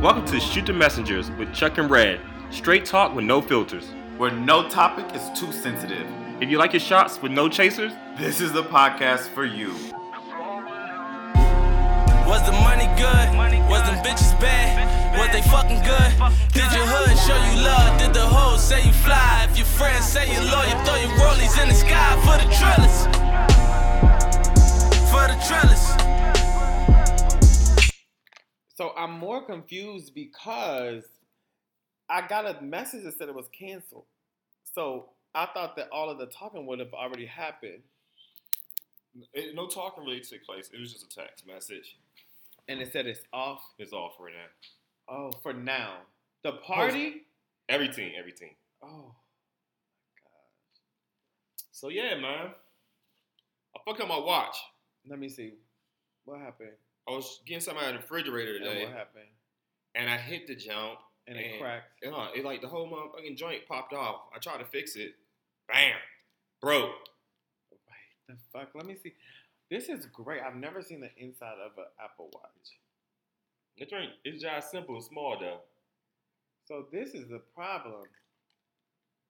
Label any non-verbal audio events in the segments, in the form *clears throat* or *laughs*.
Welcome to Shoot the Messengers with Chuck and Red. Straight talk with no filters. Where no topic is too sensitive. If you like your shots with no chasers, This is the podcast for you. Was the money good? Was them bitches bad? Was they fucking good? Did your hood show you love? Did the hoes say you fly? If your friends say you loyal, throw your rollies in the sky for the trellis. For the trellis. So I'm more confused because I got a message that said it was canceled. So I thought that all of the talking would have already happened, it, no talking really took place. It was just a text message. and it said it's off. It's off right now. Oh, for now. The party. Everything, everything. Oh, my God. So yeah, man. I fucked up my watch. let me see. What happened? I was getting something out of the refrigerator And today, what happened? and I hit the jump. And it cracked. You know, it like the whole motherfucking joint popped off. I tried to fix it. Bam. Broke. Wait, the fuck? Let me see. This is great. I've never seen the inside of an Apple Watch. The joint is just simple and small though. So this is the problem.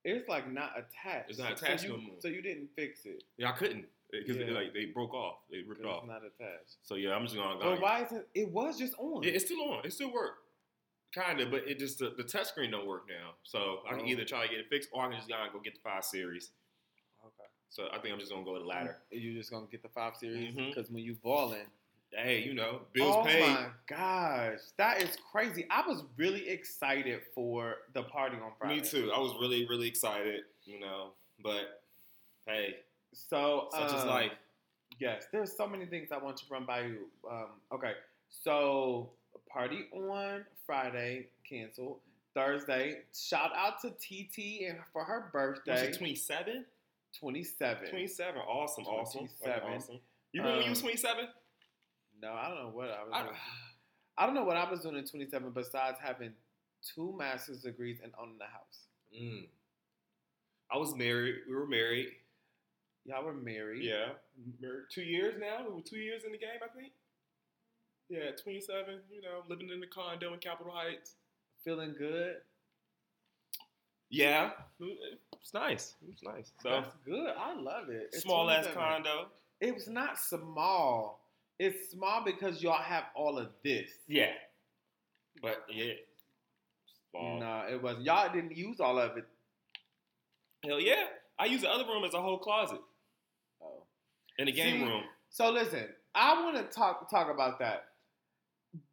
It's like not attached. It's not So attached you- no more. So you didn't fix it. Yeah, I couldn't because Yeah. like they broke off. They ripped off. It's not attached. So yeah, I'm just gonna. Go. But why is it? it was just on? Yeah, it's still on. It still work. Kinda, but it just the, the touch screen don't work now. So I can Oh. either try to get it fixed or I can just gotta go get the five series. okay. So I think I'm just gonna go with the latter. You're just gonna get the five series mm-hmm. because when you balling, Hey, you know, bills oh paid. Oh my gosh, that is crazy. I was really excited for the party on Friday. Me too. I was really, really excited, you know. But hey, So such um, life. Yes, there's so many things I want to run by you. Um, okay, so party on Friday canceled. Thursday, shout out to TT and for her Was birthday, it 27? 27. 27. Awesome, awesome. That's 27. awesome. You remember when you was Um, 27? No, I don't know what I was. I- doing. I don't know what I was doing in 27 besides having two master's degrees and owning a house. Mm. I was married. We were married. Y'all were married. Yeah, two years now. We were two years in the game, I think. Yeah, 27. You know, living in the condo in Capitol Heights. Feeling good. Yeah, it's nice. It's nice. So That's good. I love it. It's small ass 27. condo. It was not small. It's small because y'all have all of this. Yeah, but yeah, small. No, it wasn't. Y'all didn't use all of it. Hell yeah. I use the other room as a whole closet. In the game See, room. So listen, I want to talk talk about that.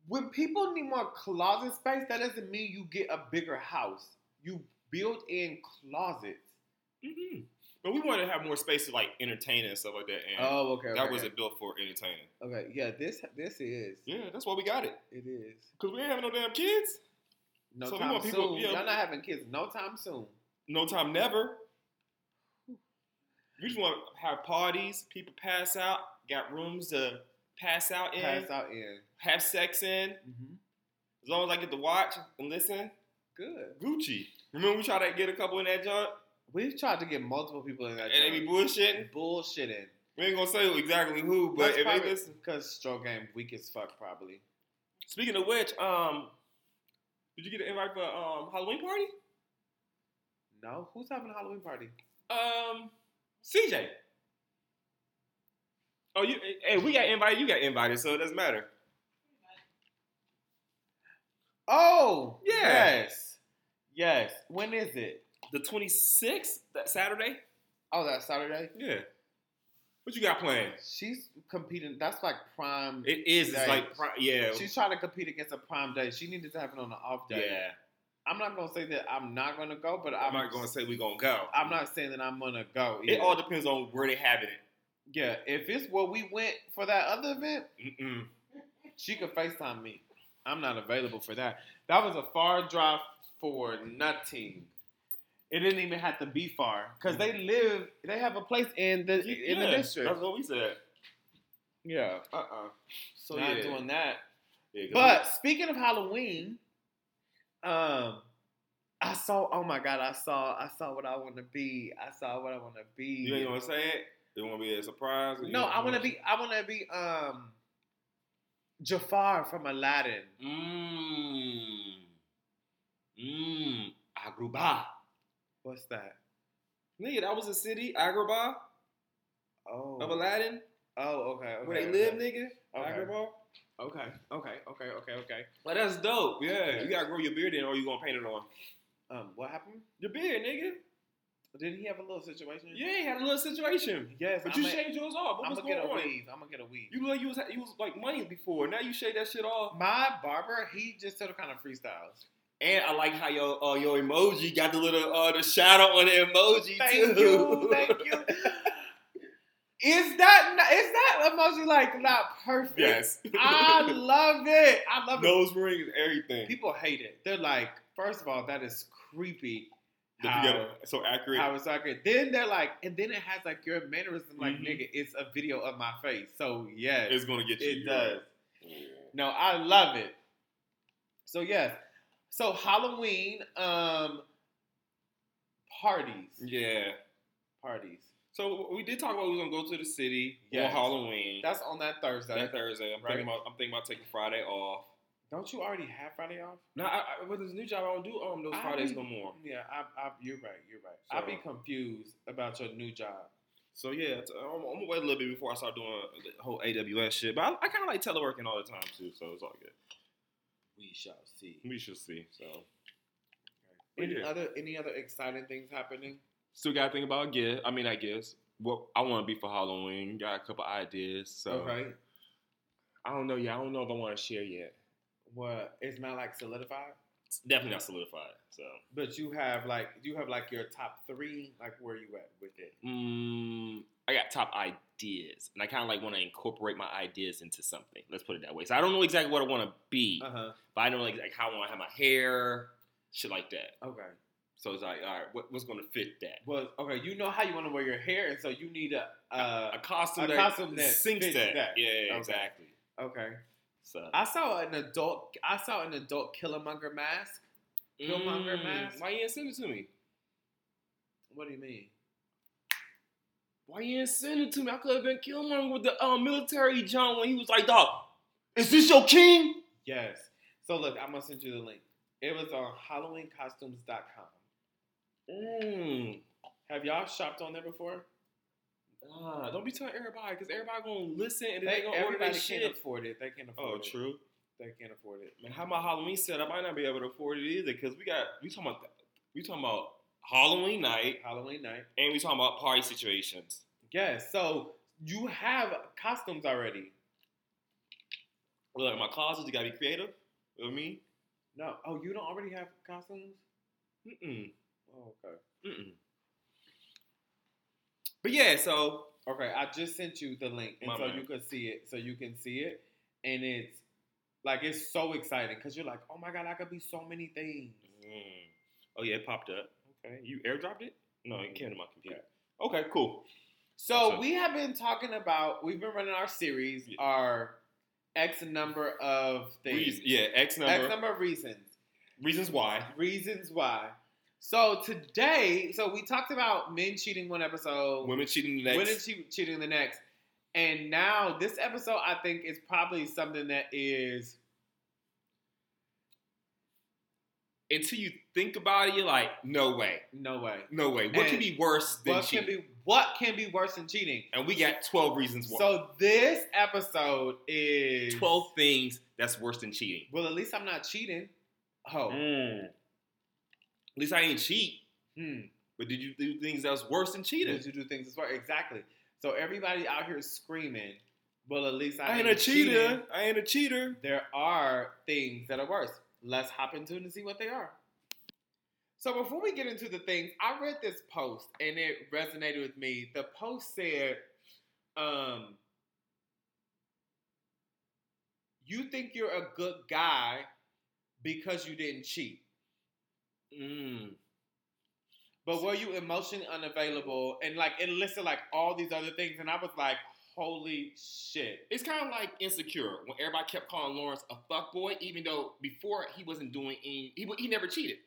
When people need more closet space, that doesn't mean you get a bigger house. You build in closets. hmm But we wanted to have more space to like entertain and stuff like that. And Oh, okay. that okay, wasn't built for entertaining. okay. Yeah, this this is. Yeah, that's why we got it. It is. Cause we ain't having no damn kids. No So time people- soon. yeah. Y'all not having kids. No time soon. No time, never. We just want to have parties. People pass out. Got rooms to pass out in. Pass out in. Have sex in. Mm-hmm. As long as I get to watch and listen, Good. Gucci. Remember we tried to get a couple in that joint, We've tried to get multiple people in that. and they be bullshitting. bullshitting. We ain't gonna say exactly who, but if they listen. because stroke game weak as fuck, probably. Speaking of which, um, did you get an invite for um Halloween party? No, who's having a Halloween party? Um, CJ. Oh, you? Hey, we got invited. You got invited, so it doesn't matter. Oh, Yeah. yes, yes. When is it? The twenty sixth, that Saturday. Oh, that Saturday. Yeah. What you got planned? She's competing. That's like prime. It is. It's like pri- yeah. She's trying to compete against a prime day. She needed to have it on an off day. yeah. I'm not gonna say that I'm not gonna go, but I'm I'm, not gonna say we gonna go. I'm not saying that I'm gonna go. It all depends on where they having it. Yeah, if it's where we went for that other event, Mm-mm. she could FaceTime me. I'm not available for that. That was a far drive for nothing. It didn't even have to be far because they live. They have a place in the in the district. That's what we said. Yeah. Uh uh So not yeah. doing that. Yeah, But speaking of Halloween, um, I saw. Oh my God, I saw. I saw what I want to be. I saw what I want to be. You ain't gonna say it. You want to be a surprise. No, I want to be. I want to be. Um, Jafar from Aladdin. Mmm. Mmm. Agrabah. What's that? Nigga, that was a city, Agrabah. Oh. Of Aladdin. Oh, okay. okay Where they okay. live, nigga. Okay. Agrabah. Okay, okay, okay, okay, okay. Well, that's dope. Yeah, you gotta grow your beard in, or you gonna paint it on Um, what happened? your beard, nigga. Did he have a little situation? Yeah, he had a little situation, Yes, but I'm you a- shaved yours off. What I'm was gonna going get a on? weave. I'm gonna get a weave. You look like you was you was like money before. Now you shave that shit off. My barber, he just sort of kind of freestyles. And I like how your uh, your emoji got the little uh the shadow on the emoji Thank too. you, thank you. *laughs* Is that not, is that emoji like not perfect? yes. I *laughs* love it. I love it. Nose rings, everything. People hate it. They're like, first of all, that is creepy. How, got it so accurate. how it's accurate. Then they're like, and then it has like your mannerism. Like, Mhm. nigga, it's a video of my face. So yes, it's gonna get you. it you're does. right. Yeah. No, I love it. So yes. So Halloween um parties. Yeah. Parties. So we did talk about we was gonna go to the city Yes. on Halloween. That's on that Thursday. that Thursday. I'm Right. thinking about I'm thinking about taking Friday off. Don't you already have Friday off? No, I, I, with this new job, I don't do um those I Fridays be- no more. Yeah, I, I, you're right. You're right. I'd be confused about your new job. So yeah, it's- I'm, I'm gonna wait a little bit before I start doing the whole AWS shit. But I, I kind of like teleworking all the time too, so it's all good. We shall see. We shall see. So But Any yeah. other any other exciting things happening? Still got to think about gift. I mean, I guess what I want to be for Halloween. Got a couple ideas. So okay. I don't know. Yeah, I don't know if I want to share yet. What? It's not like solidified, It's definitely not solidified. So but you have like do you have like your top three. Like where you at with it? mm, I got top ideas, and I kind of like want to incorporate my ideas into something. Let's put it that way. So I don't know exactly what I want to be, Uh huh. but I know like, like how I want to have my hair, shit like that. Okay. So it's like, all right, what, what's going to fit that? Well, okay. You know how you want to wear your hair, and so you need a. Uh, a costume a that costume that sinks that. that. Yeah, Okay. exactly. okay. So I saw an adult. I saw an adult Killmonger mask. Killmonger mask? Mm, Why you didn't send it to me? What do you mean? Why you didn't send it to me? I could have been Killmonger with the um, military John when he was like, "Dog, is this your king?" Yes. So look, I'm gonna send you the link. It was on HalloweenCostumes.com. Mm. Have y'all shopped on there before? Ah, don't be telling everybody because everybody gonna listen and They, they, gonna order everybody that can't shit. afford it. They can't afford Oh, it. Oh, true. They can't afford it. Man, how my Halloween set? I might not be able to afford it either because we got we talking about we talking about Halloween night Halloween night. and we talking about party situations. Yes. So you have costumes already. Look, my closet, you gotta be creative. You know what I mean? No. Oh, you don't already have costumes? mm Oh, okay. mm. But yeah, so Okay, I just sent you the link, and My so man. you can see it. So you can see it, and it's like it's so exciting because you're like, oh my god, I could be so many things. Mm. Oh yeah, it popped up. Okay, you airdropped it? No, it came to my computer. Yeah. Okay, cool. So Awesome. we have been talking about. We've been running our series, Yeah. our X number of things, Reas- yeah, X number. X number of reasons, Reasons why. reasons why. So today, so we talked about men cheating one episode, Women cheating the next. women che- cheating the next, and now this episode, I think, is probably something that is Until you think about it, you're like, no way, no way. no way. What And can be worse than cheating? What can be what can be worse than cheating? and we got twelve reasons why. So this episode is twelve things that's worse than cheating. Well, at least I'm not cheating. Oh, Mm. At least I ain't cheat. hmm. But did you do things that was worse than cheating? Did you do things as well? Exactly. So everybody out here screaming, well, at least I, I ain't a cheater. I ain't a cheater. There are things that are worse. Let's hop into it and see what they are. So before we get into the things, I read this post and it resonated with me. The post said, um, you think you're a good guy because you didn't cheat. Mm. But were you emotionally unavailable? And like it listed like all these other things, and I was like, holy shit. It's kind of like insecure when everybody kept calling Lawrence a fuck boy, even though before he wasn't doing any. He, he never cheated.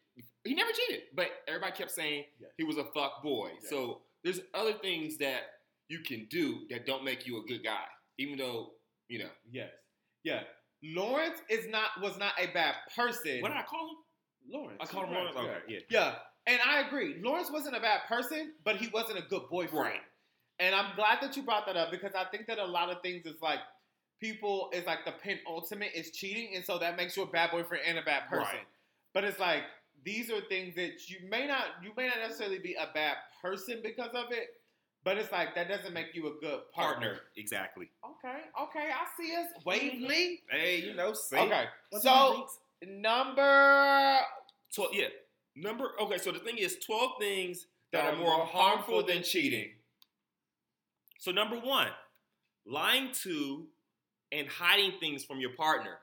He never cheated, but everybody kept saying Yes. he was a fuck boy. Yes. So there's other things that you can do that don't make you a good guy, even though you know. Yes. Yeah. Lawrence is not was not a bad person. What did I call him? Lawrence. I call him Right, Lawrence. Okay, yeah. Yeah, and I agree. Lawrence wasn't a bad person, but he wasn't a good boyfriend. Right. And I'm glad that you brought that up because I think that a lot of things is like people is like the penultimate is cheating, and so that makes you a bad boyfriend and a bad person. Right. But it's like these are things that you may not you may not necessarily be a bad person because of it, but it's like that doesn't make you a good partner. Partner. Exactly. Okay, okay, I see us. Wavelength. Hey, you know, see. Okay, What's so number Twelve. Yeah. Number. Okay. So the thing is, twelve things that are more harmful than cheating. So number one, lying to and hiding things from your partner.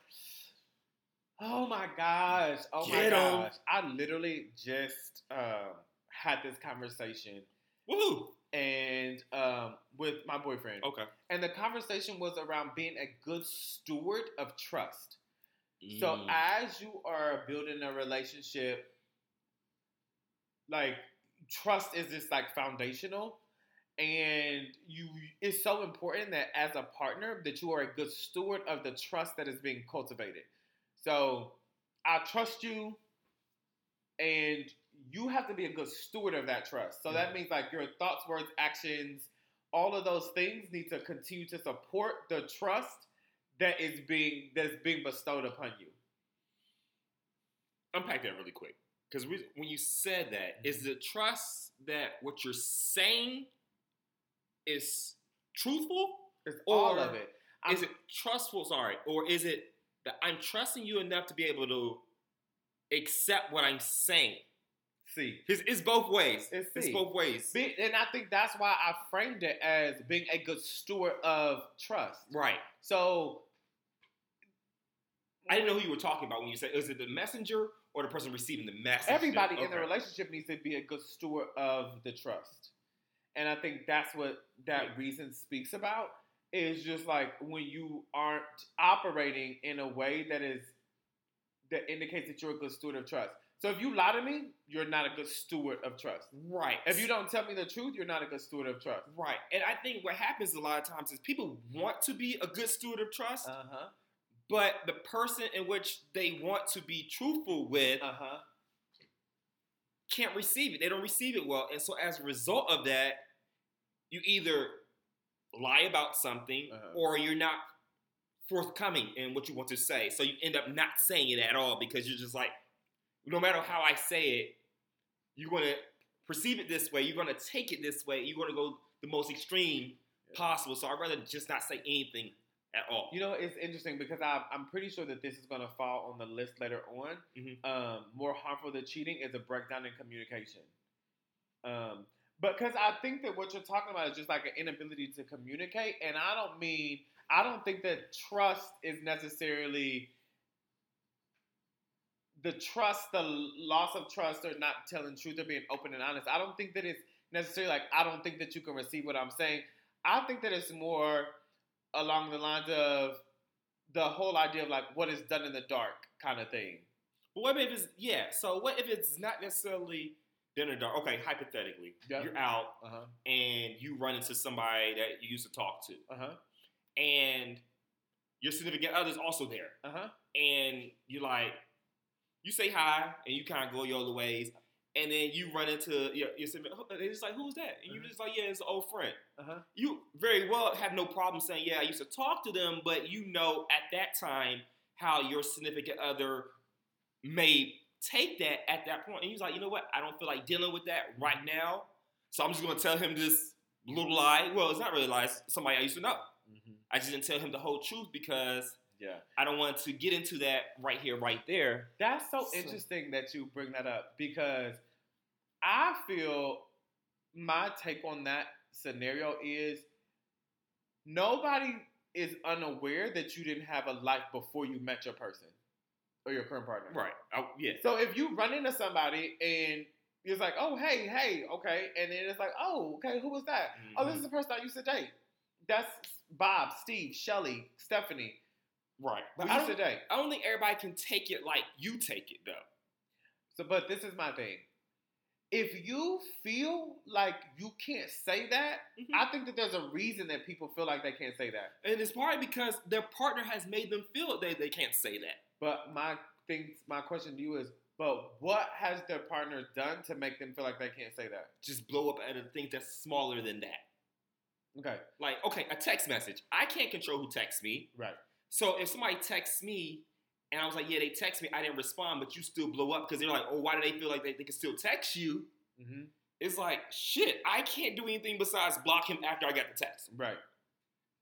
Oh my gosh! Oh Get my 'em. gosh! I literally just um, had this conversation Woohoo! and um, with my boyfriend, Okay. and the conversation was around being a good steward of trust. So Mm. as you are building a relationship, like trust is just like foundational. And you it's so important that as a partner that you are a good steward of the trust that is being cultivated. So I trust you and you have to be a good steward of that trust. So that means like your thoughts, words, actions, all of those things need to continue to support the trust that is being that's being bestowed upon you. unpack that really quick because when you said that, is mm-hmm. the trust that what you're saying is truthful? It's all of it. I'm- is it trustful? Sorry, or is it that I'm trusting you enough to be able to accept what I'm saying? see? It's, it's both ways. It's It's, both ways. Be- And I think that's why I framed it as being a good steward of trust. Right. So I didn't know who you were talking about when you said is it the messenger or the person receiving the message? everybody in the relationship needs to be a good steward of the trust. And I think that's what that reason speaks about is just like when you aren't operating in a way that is that indicates that you're a good steward of trust. So if you lie to me, you're not a good steward of trust. Right. If you don't tell me the truth, you're not a good steward of trust. Right. And I think what happens a lot of times is people want to be a good steward of trust, Uh huh. But the person in which they want to be truthful with Uh huh. can't receive it. They don't receive it well. And so as a result of that, you either lie about something Uh-huh. or you're not forthcoming in what you want to say. So you end up not saying it at all because you're just like, no matter how I say it, you're going to perceive it this way. You're going to take it this way. You're going to go the most extreme Yeah. possible. So I'd rather just not say anything at all. You know, it's interesting because I, I'm pretty sure that this is going to fall on the list later on. Mhm. Um, more harmful than cheating is a breakdown in communication. Um, because I think that what you're talking about is just like an inability to communicate, and I don't mean I don't think that trust is necessarily the trust, the loss of trust, or not telling truth or being open and honest. I don't think that it's necessarily like I don't think that you can receive what I'm saying. I think that it's more along the lines of the whole idea of like what is done in the dark kind of thing. But what if it's, yeah, so what if it's not necessarily dinner dark? Okay, hypothetically, Yeah. you're out Uh huh. and you run into somebody that you used to talk to, Uh huh. and your significant other's also there, Uh huh. and you're like, you say hi, and you kind of go your other ways, and then you run into your, your significant, they're just like, who's that? And you're Uh-huh. just like, yeah, it's an old friend. Uh huh. You very well have no problem saying, yeah, I used to talk to them, but you know at that time how your significant other may take that at that point. And he's like, you know what? I don't feel like dealing with that right now. So I'm just going to tell him this little lie. Well, it's not really a lie. It's somebody I used to know. Mm-hmm. I just didn't tell him the whole truth because Yeah. I don't want to get into that right here, right there. That's so, So- interesting that you bring that up because I feel my take on that scenario is nobody is unaware that you didn't have a life before you met your person or your current partner. Right. I, yeah. So if you run into somebody and it's like, oh, hey, hey, okay, and then it's like, oh, okay, who was that? Oh, this mm-hmm. is the person I used to date. That's Bob, Steve, Shelly, Stephanie. Right. But We I used to date. I don't think everybody can take it like you take it, though. So, but this is my thing. If you feel like you can't say that, Mhm. I think that there's a reason that people feel like they can't say that. And it's probably because their partner has made them feel they, they can't say that. But my thing, my question to you is, But what has their partner done to make them feel like they can't say that? Just blow up at a thing that's smaller than that. Okay, Like, okay, a text message. I can't control who texts me. right. So if somebody texts me and I was like, yeah, they text me, I didn't respond, but you still blow up because they're like, oh, why do they feel like they, they can still text you? Mm-hmm. It's like, shit, I can't do anything besides block him after I got the text. Right.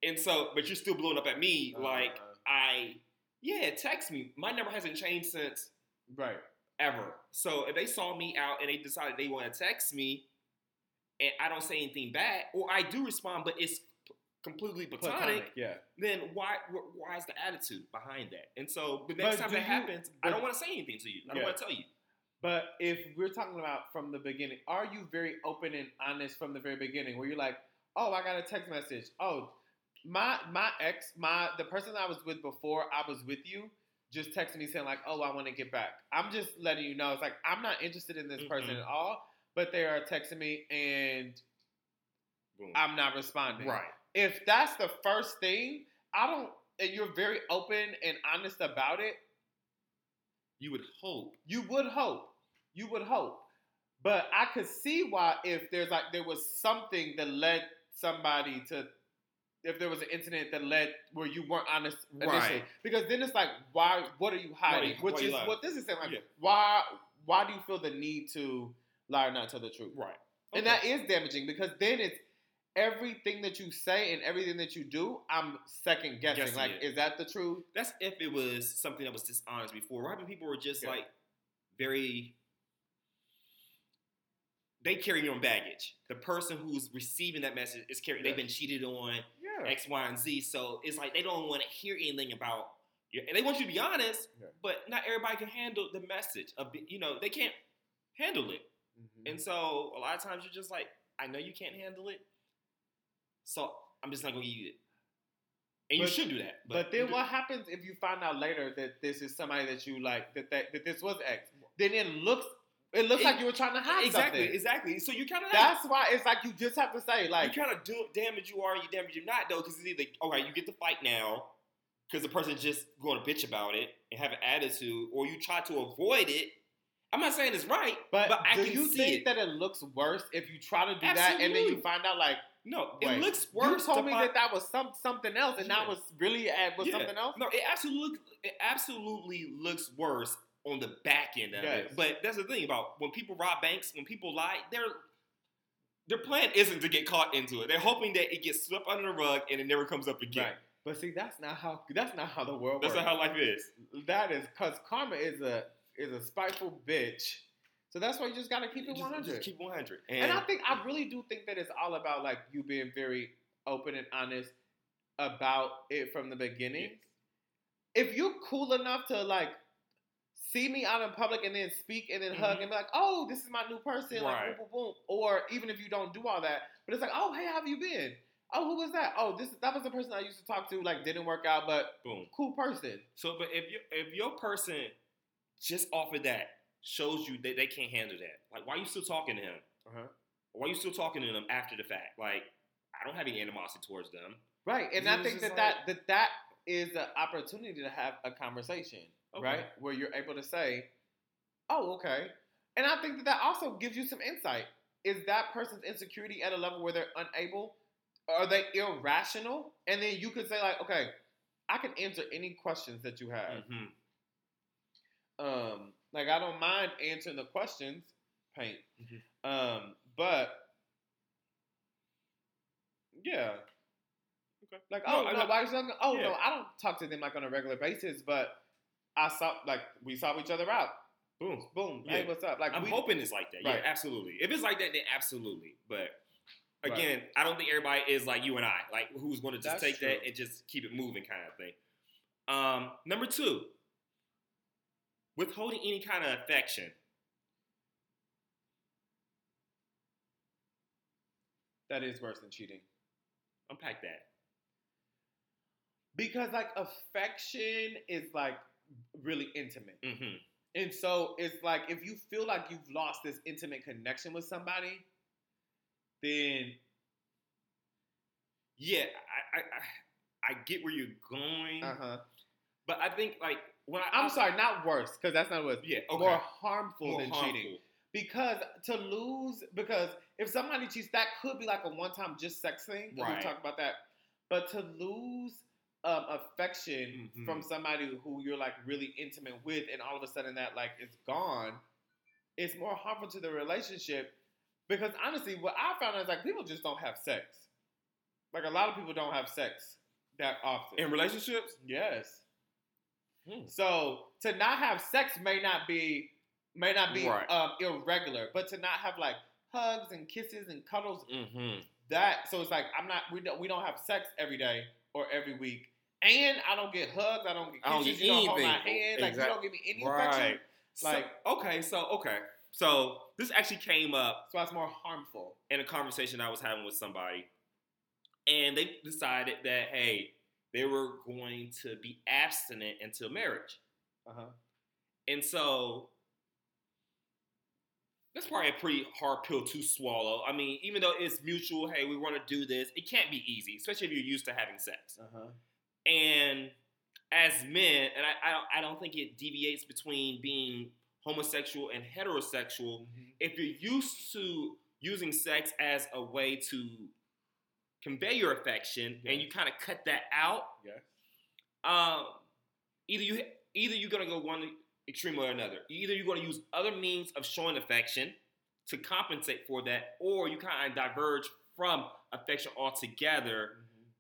And so, but you're still blowing up at me like, Uh, I, yeah, text me. My number hasn't changed since right. ever. So if they saw me out and they decided they want to text me, and I don't say anything back, or I do respond, but it's completely platonic, Platonic, yeah. then why why is the attitude behind that? And so the But next time do that you- happens, I don't want to say anything to you. I don't want to tell you. But if we're talking about from the beginning, are you very open and honest from the very beginning? Where you're like, oh, I got a text message. Oh, my my ex, my the person I was with before I was with you, just texted me saying like, oh, I want to get back. I'm just letting you know. It's like I'm not interested in this person Mhm. at all. But they are texting me and Boom. I'm not responding. right. If that's the first thing, I don't. And you're very open and honest about it. You would hope. You would hope. You would hope. But I could see why if there's like there was something that led somebody to if there was an incident that led where you weren't honest initially. Right. Because then it's like why what are you hiding? you- Which is lying? what this is saying like Yeah. why why do you feel the need to lie or not tell the truth? Right. And that is damaging because then it's everything that you say and everything that you do, I'm second guessing. Guessing like, it. is that the truth? That's if it was something that was dishonest before. Right when people were just Yeah. like very they carry own baggage. The person who's receiving that message is carrying. Yeah. They've been cheated on Yeah. X, Y, and Z. So it's like they don't want to hear anything about. Your, and they want you to be honest, Yeah. but not everybody can handle the message. Of you know they can't handle it, Mhm. and so a lot of times you're just like, I know you can't handle it, so I'm just not gonna you it. And you should do that. But, then what happens if you find out later that this is somebody that you like that that, that this was X? Then it looks it looks It- like you were trying to hide exactly, something. exactly. So you kind of That's why it's like you just have to say like you kind of do damage you are, you damage you're not though, because it's either all right, you get the fight now because the person's just going to bitch about it and have an attitude, or you try to avoid it. I'm not saying it's right, but, but, I do can you see think it. that it looks worse if you try to do that and then you find out like no, wait, it looks worse. You told to me find- that that was some something else and that was really at was Yeah. something else. No, it absolutely, it absolutely looks worse on the back end of Yes. it. But that's the thing about when people rob banks, when people lie, their their plan isn't to get caught into it. They're hoping that it gets swept under the rug and it never comes up again. Right. But see, that's not how that's not how the world That's works. not how life is. that is because karma is a is a spiteful bitch. So that's why you just gotta keep it Just- one just, keep 100. And I think I really do think that it's all about like you being very open and honest about it from the beginning. If you're cool enough to like see me out in public and then speak and then hug Mhm. and be like, "Oh, this is my new person," like boom, boom, boom. Or even if you don't do all that, but it's like, "Oh, hey, how have you been? Oh, who was that? Oh, this that was the person I used to talk to. Like, didn't work out, but boom. cool person." So, but if you if your person just off of that shows you that they can't handle that, like why are you still talking to him? Uh-huh. Why you still talking to them after the fact? Like I don't have any animosity towards them. Right, and I think that, that that that is an opportunity to have a conversation, Okay. right, where you're able to say, "Oh, okay," and I think that that also gives you some insight. Is that person's insecurity at a level where they're unable? Are they irrational? And then you could say like, "Okay, I can answer any questions that you have. hmm Um, like I don't mind answering the questions, paint. Mhm. Um, but yeah. Okay. Like, No, oh I no, know- why you talking- Oh no, I don't talk to them like on a regular basis, but I saw like we saw each other out. Boom. Boom. Hey, Yeah. what's up? Like I'm we, hoping it's like that. Yeah, absolutely. If it's like that, then absolutely. But Right. again, I don't think everybody is like you and I, like who's going to just That's take that and just keep it moving, kind of thing. Um, number two, withholding any kind of affection. that is worse than cheating. Unpack that. Because like affection is like really intimate. hmm And so it's like if you feel like you've lost this intimate connection with somebody, then Yeah, I, I, I, I get where you're going, uh-huh. but I think like when I, I'm I- sorry, not worse, because that's not what. Yeah, okay. More harmful More than harmful. cheating. Because to lose, because if somebody cheats, that could be like a one-time just sex thing. Right. We talked about that. But to lose um, affection Mhm. from somebody who you're like really intimate with, and all of a sudden that like it's gone, it's more harmful to the relationship. Because honestly, what I found is like people just don't have sex. Like a lot of people don't have sex that often. in relationships. Yes. Hmm. So to not have sex may not be may not be Right. um, irregular, but to not have like hugs and kisses and cuddles, Mm-hmm. that so it's like I'm not we don't we don't have sex every day or every week, and I don't get hugs, I don't get I don't kisses, get you don't hold my hand, like Exact- you don't give me any affection. Right. Like Like- okay, so okay, so this actually came up So it's more harmful. in a conversation I was having with somebody, and they decided that hey, they were going to be abstinent until marriage, Uh huh. and so that's probably a pretty hard pill to swallow. I mean, even though it's mutual, hey, we want to do this, it can't be easy, especially if you're used to having sex. Uh huh. And as men, and I, I, don't, I don't think it deviates between being homosexual and heterosexual. If you're used to using sex as a way to convey your affection, and you kind of cut that out, Yes. um, either you either you're gonna go one extreme or another. Either you're gonna use other means of showing affection to compensate for that, or you kind of diverge from affection altogether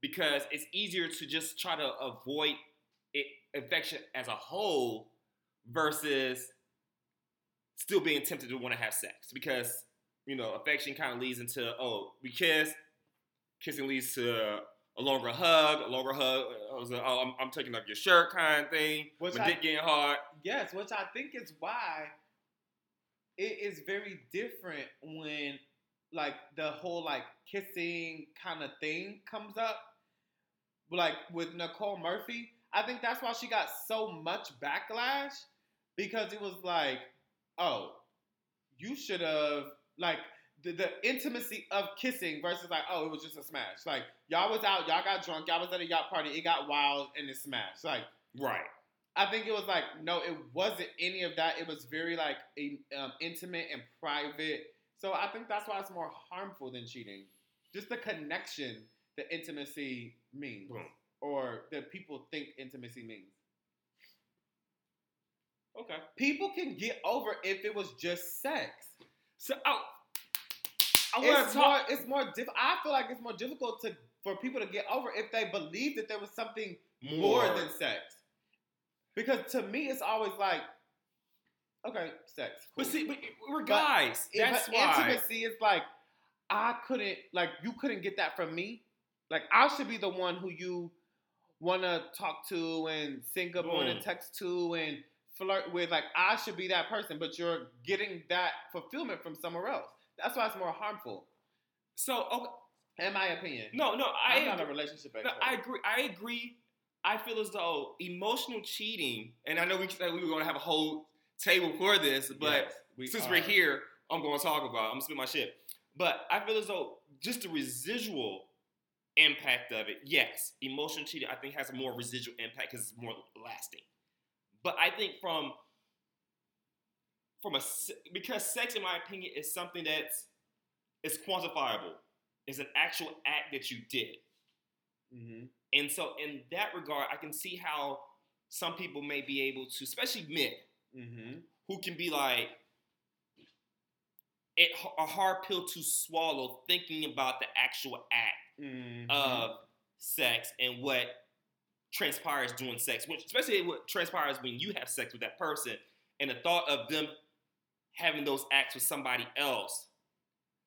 because it's easier to just try to avoid it, affection as a whole versus still being tempted to want to have sex because you know affection kind of leads into oh we kiss kissing leads to a longer hug a longer hug uh, I was like, oh I'm, I'm taking up your shirt kind of thing Which my I- dick getting hard Yes, which I think is why it is very different when like the whole like kissing kind of thing comes up. Like with Nicole Murphy, I think that's why she got so much backlash because it was like, oh, you should have like the, the intimacy of kissing versus like, oh, it was just a smash. Like y'all was out, y'all got drunk, y'all was at a yacht party, it got wild and it smashed. Like right I think it was like no, it wasn't any of that. It was very like um, intimate and private. So I think that's why it's more harmful than cheating. Just the connection that intimacy means, Boom. or that people think intimacy means. okay People can get over if it was just sex. so oh, It's more. It's more. Diff- I feel like it's more difficult to for people to get over if they believe that there was something more, than sex. Because to me, it's always like, okay, sex. but see but we're guys If that's why intimacy is like I couldn't like you couldn't get that from me. Like I should be the one who you want to talk to and think on and mm. text to and flirt with. Like I should be that person, but you're getting that fulfillment from somewhere else. That's why it's more harmful, so okay, in my opinion. no no I I'm not a agree. relationship No, expert. I agree. I agree. I feel as though emotional cheating, and I know we said we were going to have a whole table for this, but Yes, we since are. we're here, I'm going to talk about. it. I'm gonna spit my shit. But I feel as though just the residual impact of it, yes, emotional cheating, I think has a more residual impact because it's more lasting. But I think from from a because sex, in my opinion, is something that's it's quantifiable. It's an actual act that you did. Mhm. And so, in that regard, I can see how some people may be able to, especially men, Mhm. who can be like it, a hard pill to swallow, thinking about the actual act Mhm. of sex and what transpires during sex, which especially what transpires when you have sex with that person, and the thought of them having those acts with somebody else.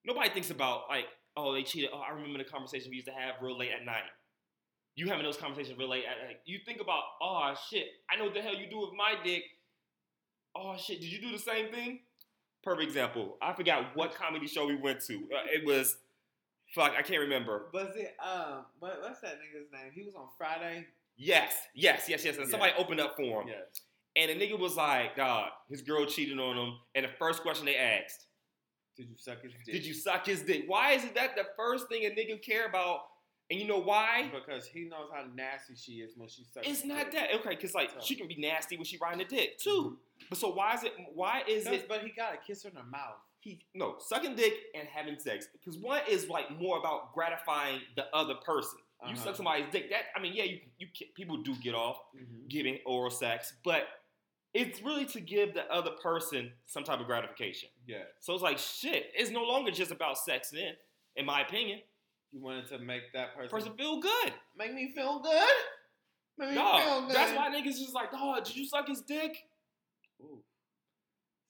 Nobody thinks about like, oh, they cheated. Oh, I remember the conversation we used to have real late at night. You having those conversations real late at night. You think about, oh shit, I know what the hell you do with my dick. Oh shit, did you do the same thing? Perfect example. I forgot what comedy show we went to. Uh, it was, fuck, I can't remember. Was it um? What, what's that nigga's name? He was on Friday. Yes, yes, yes, yes. And Yeah. somebody opened up for him. Yes. And the nigga was like, dog, his girl cheated on him. And the first question they asked, Did you suck his dick? did you suck his dick? Why is it that the first thing a nigga care about And you know why? Because he knows how nasty she is when she sucks. It's not dick. that okay, because like So- she can be nasty when she riding a dick too. But so why is it? Why is it? But he got to kiss her in the mouth. He no sucking dick and having sex because one is like more about gratifying the other person. You Uh-huh. suck somebody's dick. That I mean, yeah, you you people do get off giving oral sex, but it's really to give the other person some type of gratification. Yeah. So it's like shit. It's no longer just about sex. Then, in my opinion, You wanted to make that person, person feel good. make me feel good. Make me feel Dog, good. that's why niggas just like, dog, did you suck his dick? Ooh,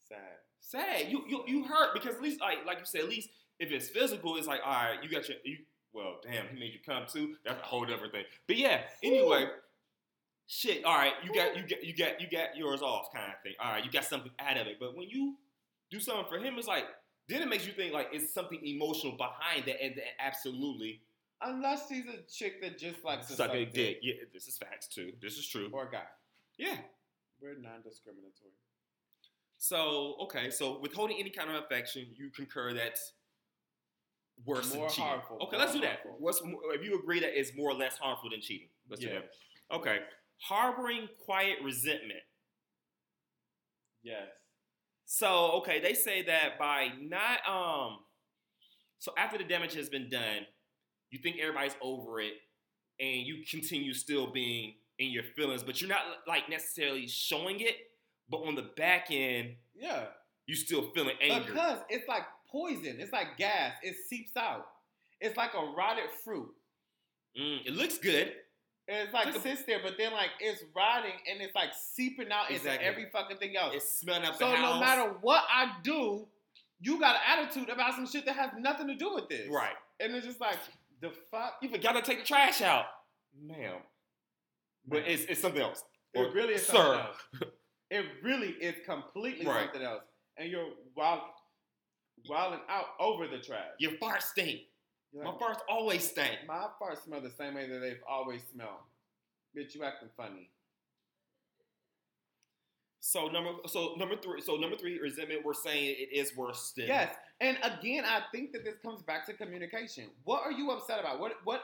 sad. Sad. You you you hurt because at least like like you said, at least if it's physical, it's like all right, you got your you. Well, damn, he made you come too. That's a whole different thing. But yeah, anyway, shit. All right, you got you get you got you got yours off, kind of thing. All right, you got something out of it. But when you do something for him, it's like then it makes you think like it's something emotional behind that, and, and absolutely Unless she's a chick that just likes to suck a dick. dick. Yeah, this is facts too. This is true. or a guy. Yeah. We're non-discriminatory. So okay, so withholding any kind of affection, you concur that's worse More than cheating. harmful, Okay, let's do that. harmful. What's more, if you agree that it's more or less harmful than cheating? Let's do that. Okay, harboring quiet resentment. Yes. So okay, they say that by not um, so after the damage has been done, you think everybody's over it, and you continue still being in your feelings, but you're not like necessarily showing it. But on the back end, Yeah. you still feeling anger. Because it's like poison. It's like gas. It seeps out. It's like a rotted fruit. Mm, it looks good. It's like of- sits there, but then like it's rotting and it's like seeping out Exactly. into every fucking thing else. It's smelling up so the house. So no matter what I do, you got an attitude about some shit that has nothing to do with this. right, And it's just like the fuck. you forgot to take the trash out, ma'am. But it's it's something else. It Or, really is sir. something else. *laughs* It really is completely Right. something else. And you're wild, wilding out over the trash. Your fart stink. You're My like, farts always stink. My farts smell the same way that they've always smelled. Bitch, you acting funny. So number so number three so number three resentment. We're saying it is worse than Yes, and again, I think that this comes back to communication. What are you upset about? What what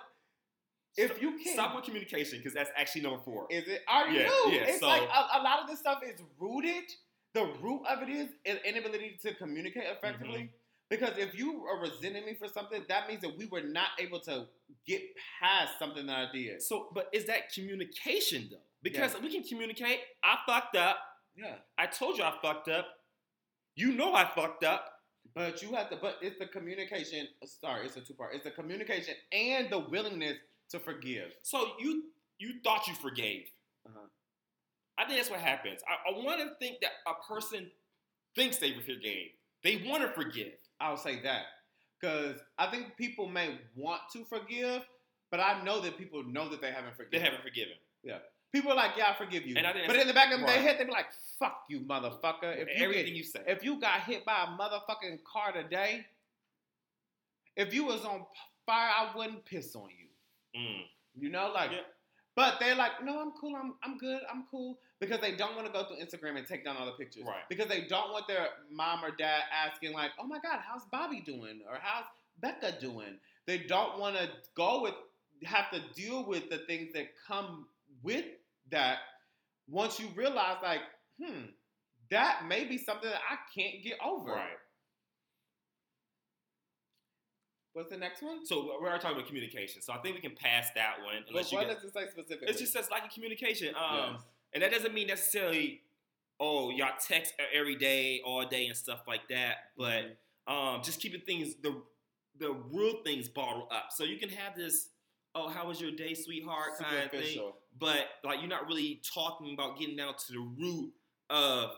if you can't stop with communication because that's actually number four. is it? I already Yeah, knew. yeah, it's so- like a, a lot of this stuff is rooted. The root of it is an inability to communicate effectively. Mm-hmm. Because if you are resenting me for something, that means that we were not able to get past something that I did. so, but is that communication though? Because Yeah. we can communicate. I fucked up. Yeah. I told you I fucked up. You know I fucked up. But you have to, but it's the communication. Sorry, it's a two part. It's the communication and the willingness to forgive. So you you thought you forgave. Uh-huh. I think that's what happens. I, I want to think that a person thinks they forgave. They want to forgive. I'll say that because I think people may want to forgive, but I know that people know that they haven't forgiven. They haven't forgiven. Yeah. People are like, yeah, I forgive you, And I think but in the back of their head, they be like, fuck you, motherfucker. If you Everything get, you say. if you got hit by a motherfucking car today, if you was on fire, I wouldn't piss on you. Mm. You know, like, Yeah. But they're like, no, I'm cool, I'm, I'm good, I'm cool, because they don't want to go through Instagram and take down all the pictures, Right. Because they don't want their mom or dad asking like, oh my God, how's Bobby doing, or how's Becca doing? They don't want to go with, have to deal with the things that come with that. Once you realize, like, hmm, that may be something that I can't get over. Right. What's the next one? So we're talking about communication. So I think we can pass that one. But Unless you what get, does it say specifically? it just says lack of communication. Um, Yes. and that doesn't mean necessarily, oh, y'all text every day, all day, and stuff like that. But Mm-hmm. um, just keeping things the the real things bottled up. So you can have this, oh, how was your day, sweetheart, kind of thing. But like you're not really talking about getting down to the root of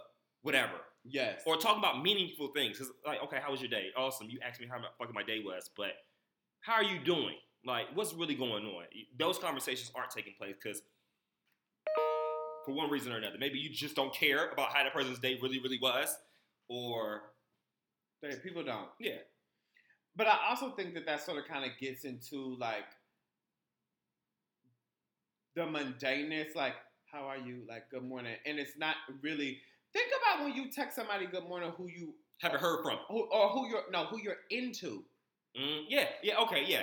whatever. Yes. or talk about meaningful things. Cause like, okay, how was your day? Awesome. You asked me how my, fucking my day was, but how are you doing? Like, what's really going on? Those conversations aren't taking place because, for one reason or another, maybe you just don't care about how that person's day really, really was, or They- people don't. yeah, But I also think that that sort of kind of gets into like the mundaneness, like how are you, like good morning, and it's not really. Think about when you text somebody good morning, who you haven't heard from. who or who you're no who you're into. Mm, yeah, yeah, okay, yeah.